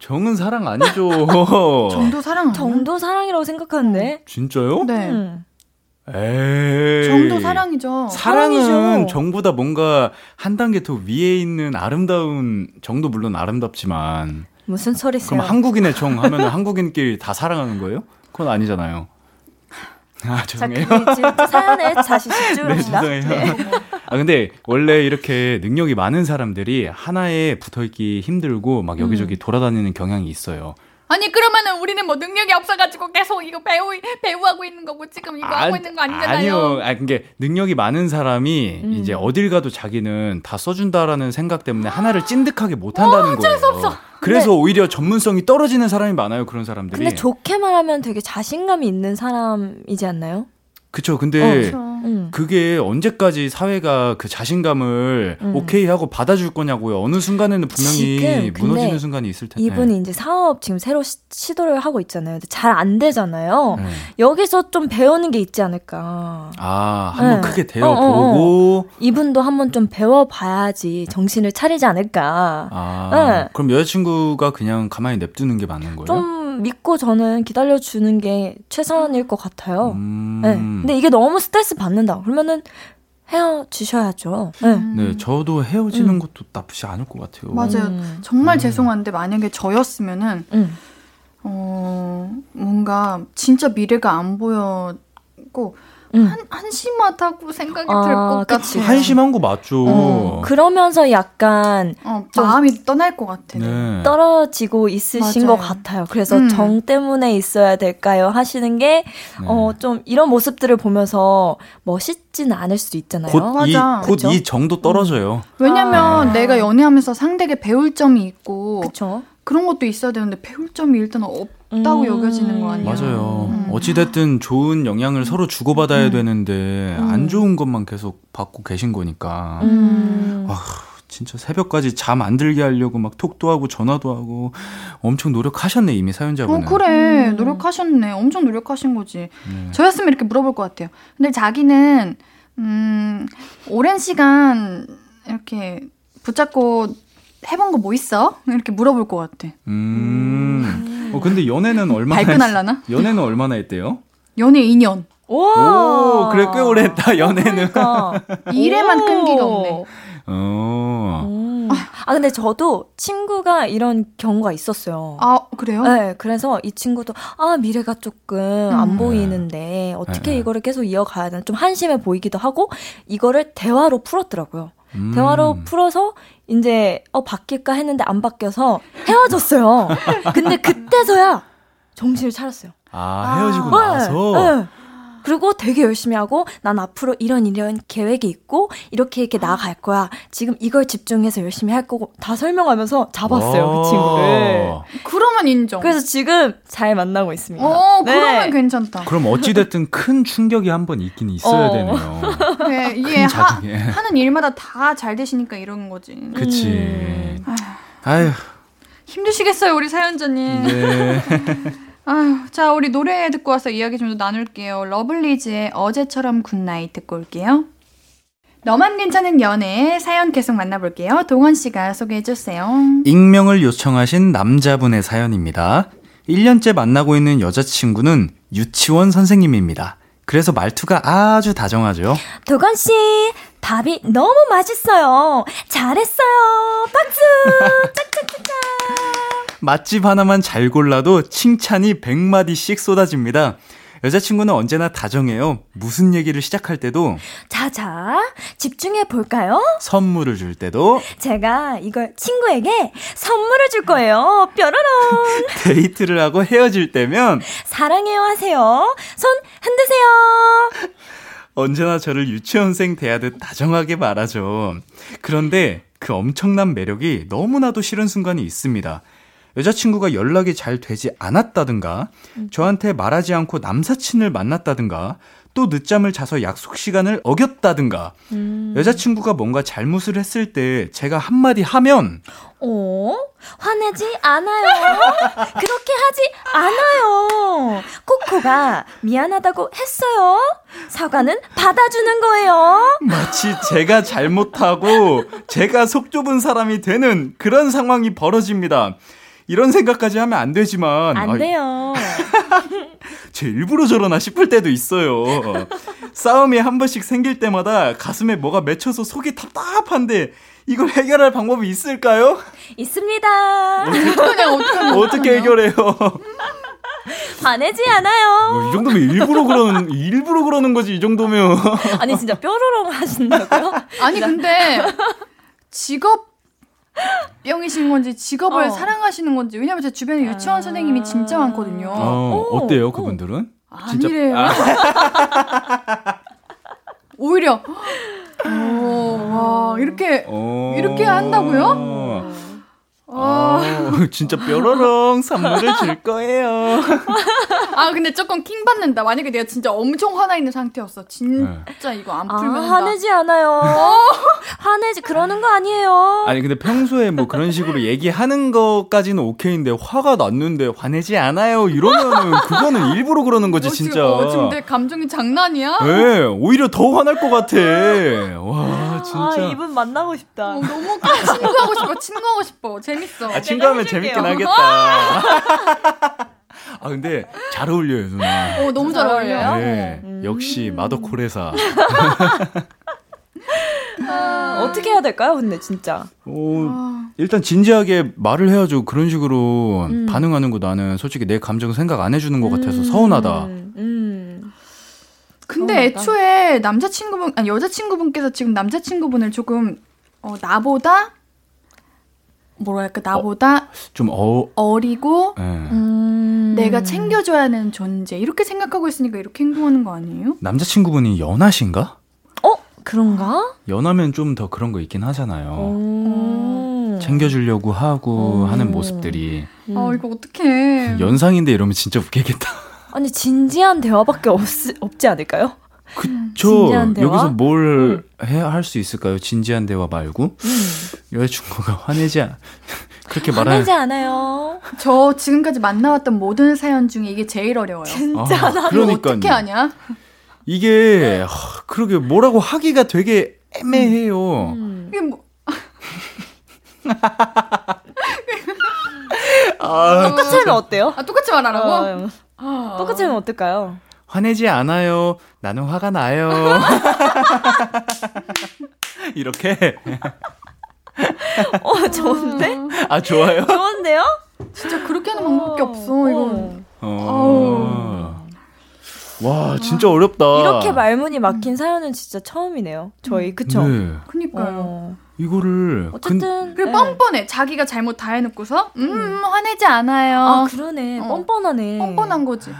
정은 사랑 아니죠. 정도 사랑 정도 사랑이라고 생각하는데. 진짜요? 네. 음. 에이. 정도 사랑이죠. 사랑은 사랑이죠. 정보다 뭔가 한 단계 더 위에 있는 아름다운 정도 물론 아름답지만 무슨 소리세요? 그럼 한국인의 정 하면 한국인끼리 다 사랑하는 거예요? 그건 아니잖아요. 아, 죄송해요. 자, 사연에 다시 집중합니다. 네, 죄송해요. 네. 아, 근데 원래 이렇게 능력이 많은 사람들이 하나에 붙어 있기 힘들고 막 여기저기 음. 돌아다니는 경향이 있어요. 아니 그러면은 우리는 뭐 능력이 없어가지고 계속 이거 배우 배우하고 있는 거고 지금 이거 아, 하고 있는 거 아니잖아요. 아니요, 아 그게 능력이 많은 사람이 음. 이제 어딜 가도 자기는 다 써준다라는 생각 때문에 하나를 찐득하게 못 한다는 어, 거예요. 어쩔 수 없어. 그래서 오히려 전문성이 떨어지는 사람이 많아요. 그런 사람들이. 근데 좋게 말하면 되게 자신감이 있는 사람이지 않나요? 그쵸. 근데 어, 음. 그게 언제까지 사회가 그 자신감을 음. 오케이 하고 받아줄 거냐고요. 어느 순간에는 분명히 무너지는 순간이 있을 텐데. 이분이 이제 사업 지금 새로 시, 도를 하고 있잖아요. 잘 안 되잖아요. 네. 여기서 좀 배우는 게 있지 않을까. 아, 한번 네. 크게 되어보고. 어, 어, 어. 이분도 한번 좀 배워봐야지 정신을 차리지 않을까. 아, 네. 그럼 여자친구가 그냥 가만히 냅두는 게 맞는 거예요? 좀 믿고 저는 기다려주는 게 최선일 것 같아요. 음... 네. 근데 이게 너무 스트레스 받는다. 그러면은 헤어지셔야죠. 네. 네, 저도 헤어지는 음. 것도 나쁘지 않을 것 같아요. 맞아요. 음. 정말 음. 죄송한데 만약에 저였으면은 음. 어 뭔가 진짜 미래가 안 보였고 음. 한, 한심하다고 생각이 아, 들것 같아요. 한심한 거 맞죠. 어, 그러면서 약간 어, 마음이 떠날 것 같아요. 네. 떨어지고 있으신 맞아요. 것 같아요. 그래서 음. 정 때문에 있어야 될까요? 하시는 게, 네. 어, 좀 이런 모습들을 보면서 멋있지는 않을 수도 있잖아요. 곧, 맞아. 이, 곧 이 정도 떨어져요. 음. 왜냐면 아. 내가 연애하면서 상대에게 배울 점이 있고. 그쵸. 그런 것도 있어야 되는데 배울 점이 일단 없다고 음. 여겨지는 거 아니에요? 맞아요. 음. 어찌됐든 좋은 영향을 서로 주고받아야 음. 되는데 음. 안 좋은 것만 계속 받고 계신 거니까. 음. 아, 진짜 새벽까지 잠 안 들게 하려고 막 톡도 하고 전화도 하고 엄청 노력하셨네 이미 사연자분은. 어 그래 노력하셨네 엄청 노력하신 거지. 네. 저였으면 이렇게 물어볼 것 같아요. 근데 자기는 음 오랜 시간 이렇게 붙잡고 해본 거 뭐 있어? 이렇게 물어볼 것 같아. 음. 어, 근데 연애는 얼마나. 발끈할라나? 연애는 얼마나 했대요? 연애 2년. 오, 오 그래, 꽤 오래 했다, 연애는. 그러니까. 일에만 끈기가 없네. 어. 음. 아, 근데 저도 친구가 이런 경우가 있었어요. 아, 그래요? 네, 그래서 이 친구도, 아, 미래가 조금 음. 안 보이는데, 어떻게 네. 이거를 계속 이어가야 되나, 좀 한심해 보이기도 하고, 이거를 대화로 풀었더라고요. 음. 대화로 풀어서 이제 어 바뀔까 했는데 안 바뀌어서 헤어졌어요. 근데 그때서야 정신을 차렸어요. 아 헤어지고 아, 나서. 네, 네. 그리고 되게 열심히 하고 난 앞으로 이런 이런 계획이 있고 이렇게 이렇게 나아갈 거야. 지금 이걸 집중해서 열심히 할 거고 다 설명하면서 잡았어요 그 친구를. 그러면 인정. 그래서 지금 잘 만나고 있습니다. 어, 네. 그러면 괜찮다. 그럼 어찌 됐든 큰 충격이 한 번 있긴 있어야 어. 되네요. 네, 이게 하, 는 일마다 다 잘 되시니까 이런 거지. 그치. 음. 아휴. 힘드시겠어요 우리 사연자님. 네. 아유, 자, 우리 노래 듣고 와서 이야기 좀 더 나눌게요. 러블리즈의 어제처럼 Good Night 듣고 올게요. 너만 괜찮은 연애 사연 계속 만나볼게요. 동원 씨가 소개해 주세요. 익명을 요청하신 남자분의 사연입니다. 1년째 만나고 있는 여자친구는 유치원 선생님입니다. 그래서 말투가 아주 다정하죠. 도건 씨, 밥이 너무 맛있어요. 잘했어요. 박수! 짝짝짝짝! 맛집 하나만 잘 골라도 칭찬이 100마디씩 쏟아집니다. 여자친구는 언제나 다정해요. 무슨 얘기를 시작할 때도 자자 집중해 볼까요? 선물을 줄 때도 제가 이걸 친구에게 선물을 줄 거예요. 뾰로롱. 데이트를 하고 헤어질 때면 사랑해요 하세요. 손 흔드세요. 언제나 저를 유치원생 대하듯 다정하게 말하죠. 그런데 그 엄청난 매력이 너무나도 싫은 순간이 있습니다. 여자친구가 연락이 잘 되지 않았다든가, 저한테 말하지 않고 남사친을 만났다든가, 또 늦잠을 자서 약속 시간을 어겼다든가, 음. 여자친구가 뭔가 잘못을 했을 때 제가 한마디 하면, 어? 화내지 않아요. 그렇게 하지 않아요. 코코가 미안하다고 했어요. 사과는 받아주는 거예요. 마치 제가 잘못하고 제가 속 좁은 사람이 되는 그런 상황이 벌어집니다. 이런 생각까지 하면 안 되지만 안 돼요. 제 일부러 저러나 싶을 때도 있어요. 싸움이 한 번씩 생길 때마다 가슴에 뭐가 맺혀서 속이 답답한데 이걸 해결할 방법이 있을까요? 있습니다. 어떻게, 어떻게 해결해요? 화내지 않아요. 뭐, 이 정도면 일부러 그러는 일부러 그러는 거지 이 정도면. 아니 진짜 뾰로롱 하신다고요? 아니 근데 직업 병이신 건지 직업을 어. 사랑하시는 건지 왜냐면 제 주변에 유치원 아. 선생님이 진짜 많거든요. 어, 어때요 그분들은? 아니래요. 아. 오히려 오, 와 이렇게 오. 이렇게 한다고요? 아, 진짜 뾰로롱 선물을 줄 거예요. 아, 근데 조금 킹 받는다. 만약에 내가 진짜 엄청 화나 있는 상태였어. 진짜 네. 이거 안 풀면. 아, 화내지 않아요. 어? 화내지, 그러는 거 아니에요. 아니, 근데 평소에 뭐 그런 식으로 얘기하는 것까지는 오케이인데, 화가 났는데 화내지 않아요. 이러면은, 그거는 일부러 그러는 거지, 어, 진짜. 지금, 어, 지금 내 감정이 장난이야? 네, 오히려 더 화날 것 같아. 와, 진짜. 아, 이분 만나고 싶다. 어, 너무 친구하고 싶어, 친구하고 싶어. 재밌 재밌어. 아, 친구하면 재밌긴 하겠다. 아 근데 잘 어울려요 누나. 어 너무 잘 어울려요. 네, 음. 역시 마더코레사. 아, 어떻게 해야 될까요, 근데 진짜? 어, 일단 진지하게 말을 해야죠. 그런 식으로 음. 반응하는 거 나는 솔직히 내 감정 생각 안 해주는 것 같아서 음. 서운하다. 음. 근데. 애초에 남자친구분, 아니 여자친구분께서 지금 남자친구분을 조금 어, 나보다 뭐랄까 나보다 어, 좀 어... 어리고 네. 음... 내가 챙겨줘야 하는 존재 이렇게 생각하고 있으니까 이렇게 행동하는 거 아니에요? 남자친구분이 연하신가? 어 그런가? 연하면 좀 더 그런 거 있긴 하잖아요. 챙겨주려고 하고 하는 모습들이. 음. 아 이거 어떡해. 연상인데 이러면 진짜 웃기겠다. 아니 진지한 대화밖에 없, 없지 않을까요? 그쵸. 여기서 뭘 음. 해야 할수 있을까요? 진지한 대화 말고. 음. 여자친구가 화내지 않, 그렇게 말하 화내지 않아요. 저 지금까지 만나왔던 모든 사연 중에 이게 제일 어려워요. 진짜 아, 그러니까 어떻게 하냐? 이게 하, 그러게 뭐라고 하기가 되게 애매해요. 음. 이게 뭐 아, 똑같이 하면 어때요? 아, 똑같이 말하라고? 어, 똑같이 하면 어떨까요? 화내지 않아요. 나는 화가 나요. 이렇게. 어, 좋은데? 아, 좋아요? 좋은데요? 진짜 그렇게 하는 방법밖에 없어, 이거. 어. 와, 진짜 어렵다. 이렇게 말문이 막힌 사연은 진짜 처음이네요. 저희, 그쵸? 네. 그니까요. 어. 이거를. 어쨌든. 그, 네. 뻔뻔해. 자기가 잘못 다 해놓고서, 음, 음, 화내지 않아요. 아, 그러네. 어. 뻔뻔하네. 뻔뻔한 거지.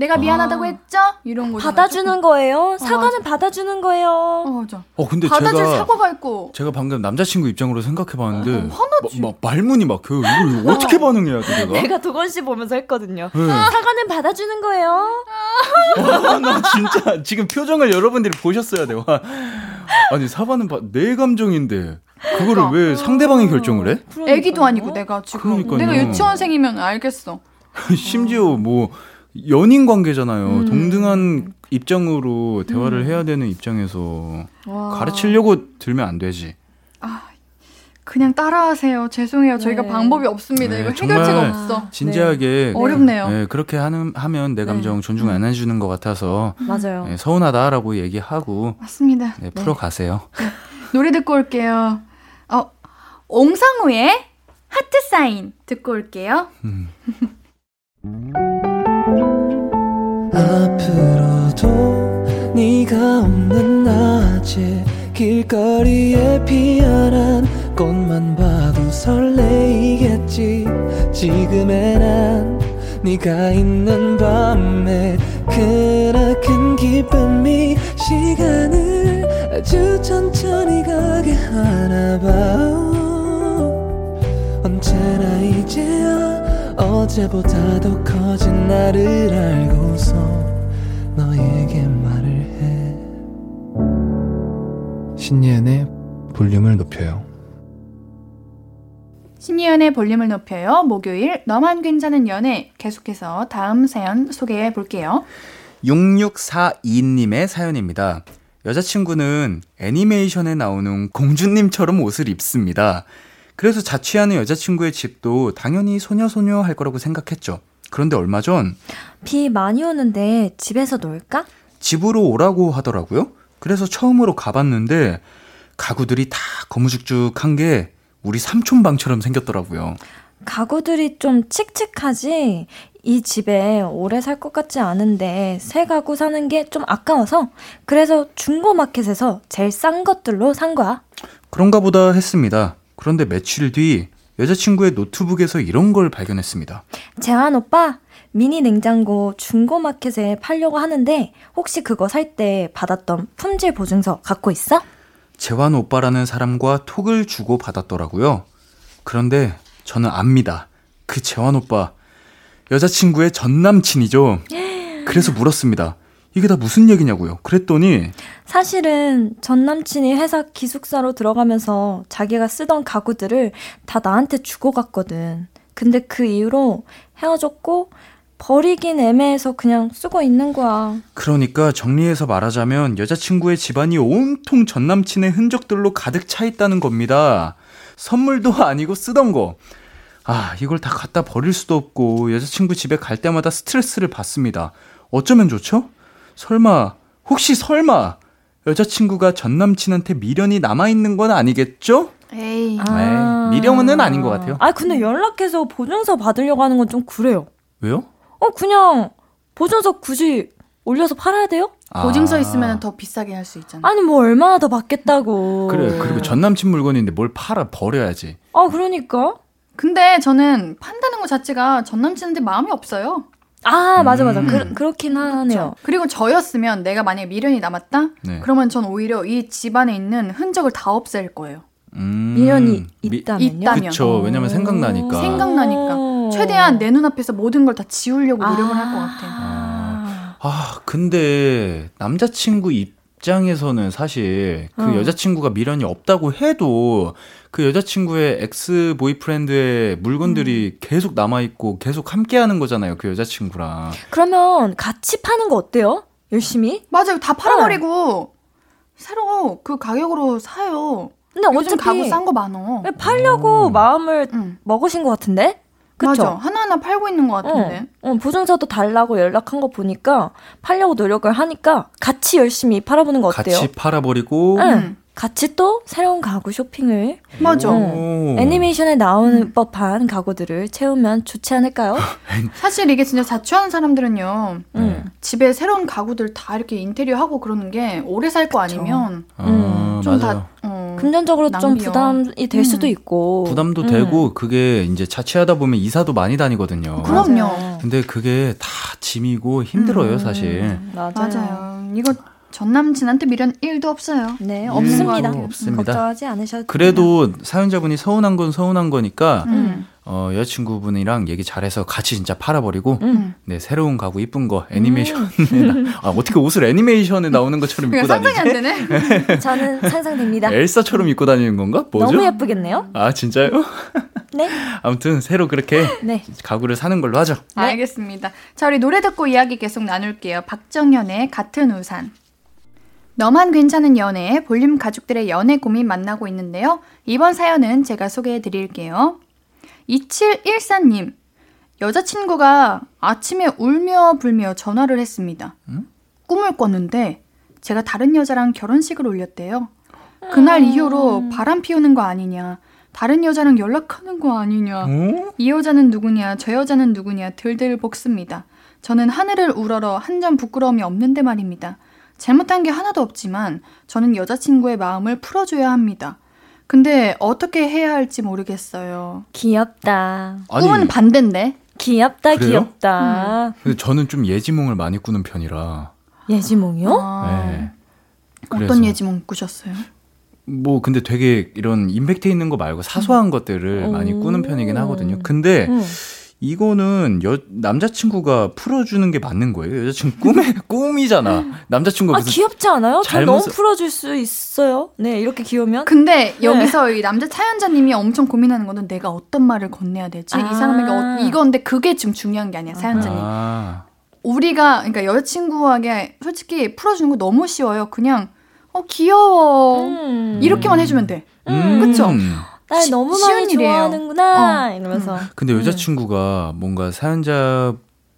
내가 미안하다고 아. 했죠? 이런 거 받아주는. 거예요. 어, 사과는 어, 받아주는 거예요. 어, 맞아. 어 근데 받아줄 제가 사과가 있고. 제가 방금 남자친구 입장으로 생각해봤는데 어, 화나지. 마, 막 말문이 막혀요. 이걸 어떻게 반응해야 돼 내가? 내가 도건 씨 보면서 했거든요. 네. 사과는 받아주는 거예요. 와, 나 진짜 지금 표정을 여러분들이 보셨어야 돼. 와. 아니 사과는 바, 내 감정인데. 그거를 그러니까. 왜 상대방이 결정을 해? 그러니까요. 애기도 아니고 내가 지금 그러니까요. 내가 유치원생이면 알겠어. 심지어 뭐 연인 관계잖아요. 음. 동등한 입장으로 대화를 음. 해야 되는 입장에서 와. 가르치려고 들면 안 되지. 아, 그냥 따라하세요. 죄송해요. 네. 저희가 방법이 없습니다. 네, 이거 해결책가 없어. 진지하게 네. 어렵네요. 네, 그렇게 하는 하면 내 감정 네. 존중 안 해주는 것 같아서 맞아요. 네, 서운하다라고 얘기하고 맞습니다. 네, 풀어 가세요. 노래 듣고 올게요. 어, 옹성우의 하트 사인 듣고 올게요. 음. 앞으로도 네가 없는 낮에 길거리에 피어난 꽃만 봐도 설레이겠지 지금의 난 네가 있는 밤에 크나큰 기쁨이 시간을 아주 천천히 가게 하나 봐 언제나 이제야 어제보다 더 커진 나를 알고서 너에게 말을 해 신예은의 볼륨을 높여요 신예은의 볼륨을 높여요. 목요일 너만 괜찮은 연애 계속해서 다음 사연 소개해 볼게요. 6642님의 사연입니다. 여자친구는 애니메이션에 나오는 공주님처럼 옷을 입습니다. 그래서 자취하는 여자친구의 집도 당연히 소녀소녀 할 거라고 생각했죠. 그런데 얼마 전 비 많이 오는데 집에서 놀까? 집으로 오라고 하더라고요. 그래서 처음으로 가봤는데 가구들이 다 거무죽죽한 게 우리 삼촌 방처럼 생겼더라고요. 가구들이 좀 칙칙하지? 이 집에 오래 살 것 같지 않은데 새 가구 사는 게 좀 아까워서 그래서 중고마켓에서 제일 싼 것들로 산 거야. 그런가 보다 했습니다. 그런데 며칠 뒤 여자친구의 노트북에서 이런 걸 발견했습니다. 재환 오빠, 미니 냉장고 중고마켓에 팔려고 하는데 혹시 그거 살 때 받았던 품질 보증서 갖고 있어? 재환 오빠라는 사람과 톡을 주고 받았더라고요. 그런데 저는 압니다. 그 재환 오빠 여자친구의 전 남친이죠. 그래서 물었습니다. 이게 다 무슨 얘기냐고요. 그랬더니 사실은 전 남친이 회사 기숙사로 들어가면서 자기가 쓰던 가구들을 다 나한테 주고 갔거든. 근데 그 이후로 헤어졌고 버리긴 애매해서 그냥 쓰고 있는 거야. 그러니까 정리해서 말하자면 여자친구의 집안이 온통 전 남친의 흔적들로 가득 차 있다는 겁니다. 선물도 아니고 쓰던 거. 아, 이걸 다 갖다 버릴 수도 없고 여자친구 집에 갈 때마다 스트레스를 받습니다. 어쩌면 좋죠? 설마, 혹시 설마 여자친구가 전 남친한테 미련이 남아있는 건 아니겠죠? 에이. 네, 미령은 아닌 것 같아요. 아, 근데 연락해서 보증서 받으려고 하는 건 좀 그래요. 왜요? 어, 그냥 보증서 굳이 올려서 팔아야 돼요? 보증서 아. 있으면 더 비싸게 할 수 있잖아. 아니, 뭐 얼마나 더 받겠다고. 그래, 그리고 전 남친 물건인데 뭘 팔아 버려야지. 아, 그러니까. 근데 저는 판다는 것 자체가 전 남친한테 마음이 없어요. 아, 맞아, 맞아. 음. 그, 그렇긴 하네요. 그리고 저였으면 내가 만약에 미련이 남았다? 네. 그러면 전 오히려 이 집안에 있는 흔적을 다 없앨 거예요. 음, 미련이 미- 있다면요? 있다면. 그쵸. 왜냐면 생각나니까. 생각나니까. 오. 최대한 내 눈앞에서 모든 걸 다 지우려고 노력을 할것 같아. 아. 아, 근데 남자친구 입장에서는 사실 그 어. 여자친구가 미련이 없다고 해도 그 여자친구의 ex-boyfriend의 물건들이 계속 남아있고 계속 함께 하는 거잖아요. 그 여자친구랑. 그러면 같이 파는 거 어때요? 열심히? 맞아요. 다 팔아버리고 새로 그 가격으로 사요. 근데 요즘 어차피 가구 싼 거 많어. 팔려고 오. 마음을 응. 먹으신 것 같은데? 그쵸? 맞아. 하나하나 팔고 있는 것 같은데. 어, 어, 보증서도 달라고 연락한 거 보니까 팔려고 노력을 하니까 같이 열심히 팔아보는 거 어때요? 같이 팔아버리고. 응. 음. 같이 또 새로운 가구 쇼핑을 맞아. 오. 애니메이션에 나오는 법한 가구들을 채우면 좋지 않을까요? 사실 이게 진짜 자취하는 사람들은요. 음. 집에 새로운 가구들 다 이렇게 인테리어 하고 그러는 게 오래 살 거 아니면 아, 음, 좀 맞아요. 다 어, 금전적으로 좀 낭비요. 부담이 될 음. 수도 있고 부담도 음. 되고 그게 이제 자취하다 보면 이사도 많이 다니거든요. 그럼요. 근데 그게 다 짐이고 힘들어요, 음. 사실. 맞아요. 맞아요. 이거 전 남친한테 미련 1도 없어요. 네, 음, 없습니다. 없습니다. 걱정하지 않으셔도 그래도 사연자분이 서운한 건 서운한 거니까 음. 어, 여자친구분이랑 얘기 잘해서 같이 진짜 팔아버리고 음. 네 새로운 가구 이쁜 거 애니메이션에 나, 아 어떻게 옷을 애니메이션에 나오는 것처럼 입고 그냥 상상이 다니지? 안 되네. 됩니다. 저는 상상됩니다. 엘사처럼 입고 다니는 건가? 뭐죠? 너무 예쁘겠네요. 아 진짜요? 네. 아무튼 새로 그렇게 네. 가구를 사는 걸로 하죠. 네. 알겠습니다. 자, 우리 노래 듣고 이야기 계속 나눌게요. 박정현의 같은 우산. 너만 괜찮은 연애, 볼륨 가족들의 연애 고민 만나고 있는데요. 이번 사연은 제가 소개해 드릴게요. 2714님, 여자친구가 아침에 울며 불며 전화를 했습니다. 꿈을 꿨는데 제가 다른 여자랑 결혼식을 올렸대요. 그날 이후로 바람 피우는 거 아니냐, 다른 여자랑 연락하는 거 아니냐, 어? 이 여자는 누구냐, 저 여자는 누구냐, 들들 볶습니다. 저는 하늘을 우러러 한 점 부끄러움이 없는데 말입니다. 잘못한 게 하나도 없지만 저는 여자친구의 마음을 풀어줘야 합니다. 근데 어떻게 해야 할지 모르겠어요. 귀엽다. 아니 꿈은 반대인데. 귀엽다, 그래요? 귀엽다. 근데 저는 좀 예지몽을 많이 꾸는 편이라. 예지몽이요? 아, 네. 어떤 그래서 예지몽 꾸셨어요? 뭐 근데 되게 이런 임팩트 있는 거 말고 사소한 것들을 음. 많이 꾸는 편이긴 하거든요. 근데 음. 이거는 여, 남자친구가 풀어주는 게 맞는 거예요? 여자친구 꿈에, 꿈이잖아. 남자친구가 아, 귀엽지 않아요? 저 잘못... 너무 풀어줄 수 있어요. 네, 이렇게 귀여우면. 근데 네. 여기서 이 남자 사연자님이 엄청 고민하는 거는 내가 어떤 말을 건네야 되지? 아. 이 사람에게 어, 이건데 그게 지금 중요한 게 아니야, 사연자님. 아. 우리가, 그러니까 여자친구에게 솔직히 풀어주는 거 너무 쉬워요. 그냥, 어, 귀여워. 음. 이렇게만 해주면 돼. 음. 그쵸? 날 너무 많이 좋아하는구나 어. 이러면서. 음. 근데 여자친구가 뭔가 사연자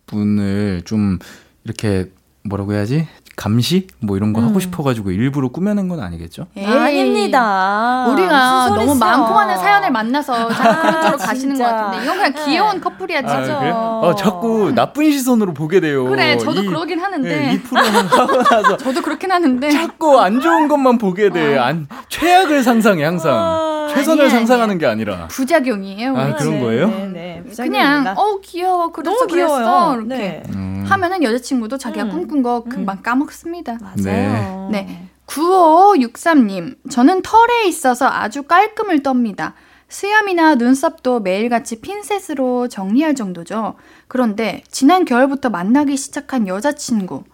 분을 좀 이렇게 뭐라고 해야지? 감시 뭐 이런 거 음. 하고 싶어가지고 일부러 꾸며낸 건 아니겠죠? 에이. 아닙니다. 우리가 너무 많고 많은 사연을 만나서 자꾸 그런 쪽으로 가시는 것 같은데 이건 그냥 귀여운 네. 커플이야 진짜. 아, 어, 자꾸 나쁜 시선으로 보게 돼요. 그래, 저도 이, 그러긴 하는데. 네, 이 프로그램 하고 나서 저도 그렇긴 하는데. 자꾸 안 좋은 것만 보게 돼. 어. 안 최악을 상상해 항상. 어, 최선을 아니야, 상상하는 아니야. 게 아니라. 부작용이에요. 아 그런 거예요? 네, 네, 네. 그냥 어 귀여워. 그래서 너무 귀여워요. 이렇게 네. 음. 하면은 여자친구도 자기가 음. 꿈꾼 거 금방 음. 까먹. 먹습니다. 맞아요. 네. 네. 9563님, 저는 털에 있어서 아주 깔끔을 떱니다. 수염이나 눈썹도 매일같이 핀셋으로 정리할 정도죠. 그런데 지난 겨울부터 만나기 시작한 여자친구.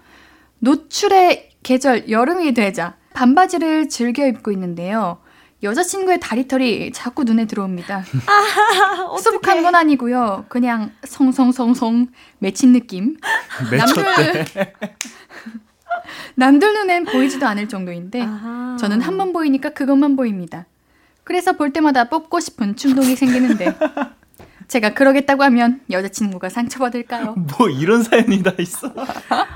노출의 계절 여름이 되자 반바지를 즐겨 입고 있는데요. 여자친구의 다리털이 자꾸 눈에 들어옵니다. 아, 수북한 건 아니고요. 그냥 성성성성 맺힌 느낌. 남들 남들 눈엔 보이지도 않을 정도인데 아하. 저는 한 번 보이니까 그것만 보입니다. 그래서 볼 때마다 뽑고 싶은 충동이 생기는데 제가 그러겠다고 하면 여자친구가 상처받을까요? 뭐 이런 사연이 다 있어?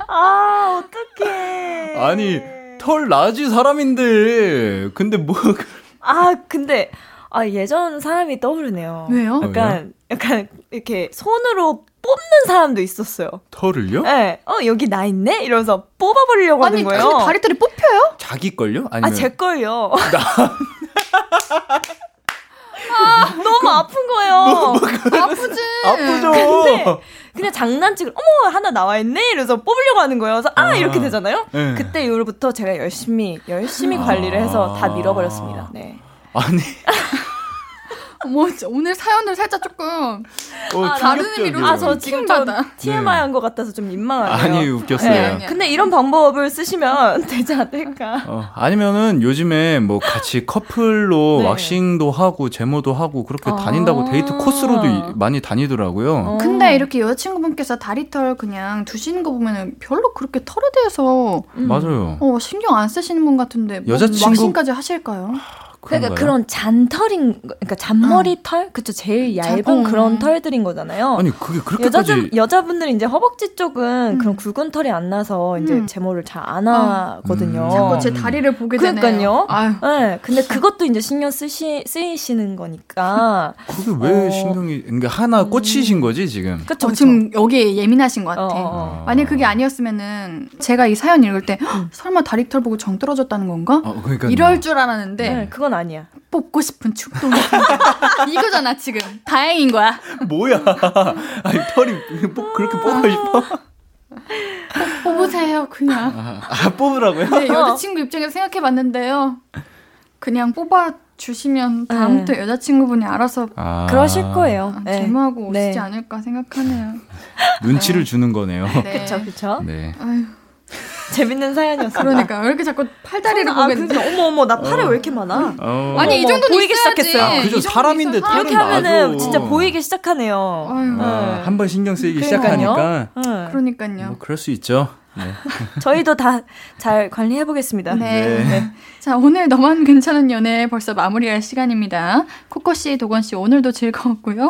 아 어떡해 아니 털 나지 사람인데 근데 뭐 아 근데 아 예전 사람이 떠오르네요. 왜요? 약간 약간 이렇게 손으로 뽑는 사람도 있었어요. 털을요? 네. 어, 여기 나 있네? 이러면서 뽑아버리려고 아니, 하는 거예요. 아니, 다리털이 뽑혀요? 자기 걸요? 아니면... 아, 제 걸요. 나... 아, 너무 아픈 거예요. 뭐, 뭐, 아프지. 아프죠. 근데 그냥 장난치고 어머 하나 나와 있네 이래서 뽑으려고 하는 거예요. 그래서 아, 아 이렇게 되잖아요. 네. 그때 이후부터 제가 열심히 열심히 관리를 해서 다 밀어버렸습니다. 네. 아니 뭐 오늘 사연을 살짝 조금 어, 아, 다른 의미로 아 저 지금 좀 TMI 한것 같아서 좀 민망하네요. 아니 웃겼어요. 네. 근데 이런 방법을 쓰시면 되지 않을까? 어, 아니면은 요즘에 뭐 같이 커플로 네. 왁싱도 하고 제모도 하고 그렇게 아~ 다닌다고 데이트 코스로도 많이 다니더라고요. 어. 근데 이렇게 여자친구분께서 다리털 그냥 두시는 거 보면은 별로 그렇게 털에 대해서 음. 맞아요. 어 신경 안 쓰시는 분 같은데 뭐 여자친구 왁싱까지 하실까요? 그러니까 그런 잔털인 그러니까 잔머리 어. 털 그쵸 제일 얇은 어. 그런 털들인 거잖아요. 아니 그게 그렇게까지 여자 여자분들은 이제 허벅지 쪽은 음. 그런 굵은 털이 안 나서 이제 음. 제모를 잘 안 하거든요. 음. 자꾸 제 다리를 보게 되네요. 그러니까요. 네, 근데 그것도 이제 신경 쓰시 쓰이시는 거니까. 그게 왜 어. 신경이 그러니까 하나 음. 꽂히신 거지 지금? 그쵸, 어, 지금 여기에 예민하신 것 같아. 어, 어, 어. 만약 그게 아니었으면은 제가 이 사연 읽을 때 음. 설마 다리털 보고 정 떨어졌다는 건가? 어, 그러니까 이럴 줄 알았는데 네, 그건 그건 아니야. 뽑고 싶은 충동이 이거잖아 지금. 다행인 거야. 뭐야? 아니 털이 뽑, 그렇게 뽑고 싶어? 뽑으세요 그냥. 아, 아 뽑으라고요? 네, 여자친구 입장에서 생각해봤는데요. 그냥 뽑아 주시면 다음부터 네. 여자친구분이 알아서 아~ 그러실 거예요. 아, 네. 제모하고 오시지 네. 않을까 생각하네요. 눈치를 주는 거네요. 그렇죠, 그렇죠. 네. 아유. 재밌는 사연이었어. 그러니까 왜 이렇게 자꾸 팔다리를 아, 보게 돼? 어머 어머 나 팔에 어. 왜 이렇게 많아? 어. 아니 이 정도 보이기 시작했어요. 아, 그죠 사람인데 이렇게 하면은 진짜 보이기 시작하네요. 아, 네. 한번 신경 쓰이기 그러니까요. 시작하니까. 네. 그러니까요. 뭐 그럴 수 있죠. 네. 저희도 다 잘 관리해 보겠습니다. 네. 네. 자 오늘 너만 괜찮은 연애 벌써 마무리할 시간입니다. 코코 씨, 도건 씨 오늘도 즐거웠고요.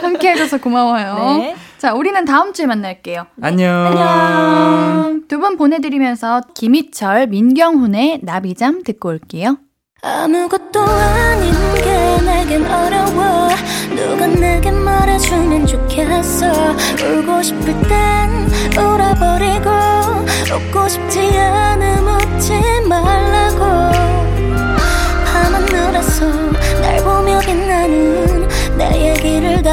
함께 해줘서 고마워요. 네. 자 우리는 다음 주에 만날게요. 안녕. 안녕. 두 분 보내드리면서 김희철, 민경훈의 나비잠 듣고 올게요. 아무것도 아닌 게 내겐 어려워 누가 내게 말해주면 좋겠어 울고 싶을 땐 울어버리고 웃고 싶지 않음 웃지 말라고 밤하늘에서 날 보며 빛나는 내 얘기를 다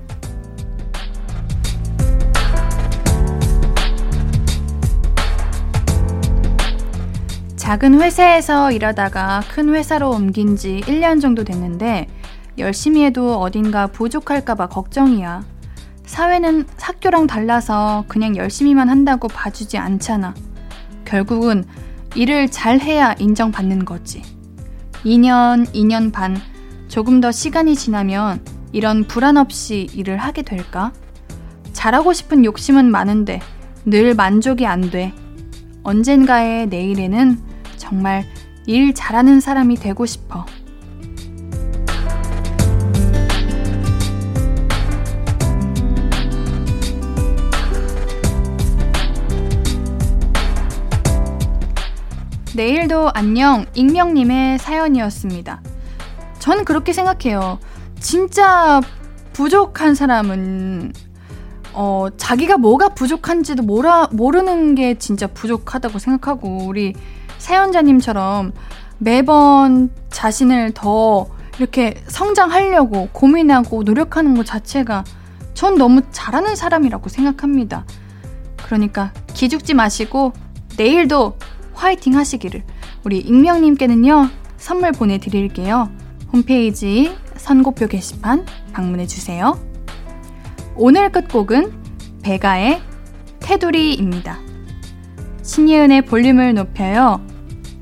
작은 회사에서 일하다가 큰 회사로 옮긴 지 1년 정도 됐는데 열심히 해도 어딘가 부족할까봐 걱정이야. 사회는 학교랑 달라서 그냥 열심히만 한다고 봐주지 않잖아. 결국은 일을 잘 해야 인정받는 거지. 2년, 2년 반, 조금 더 시간이 지나면 이런 불안 없이 일을 하게 될까? 잘하고 싶은 욕심은 많은데 늘 만족이 안 돼. 언젠가의 내일에는 정말 일 잘하는 사람이 되고 싶어. 내일도 안녕 익명님의 사연이었습니다. 전 그렇게 생각해요. 진짜 부족한 사람은 어, 자기가 뭐가 부족한지도 모라, 모르는 게 진짜 부족하다고 생각하고 우리 사연자님처럼 매번 자신을 더 이렇게 성장하려고 고민하고 노력하는 것 자체가 전 너무 잘하는 사람이라고 생각합니다. 그러니까 기죽지 마시고 내일도 화이팅 하시기를 우리 익명님께는요 선물 보내드릴게요. 홈페이지 선고표 게시판 방문해 주세요. 오늘 끝곡은 베가의 테두리입니다. 신예은의 볼륨을 높여요.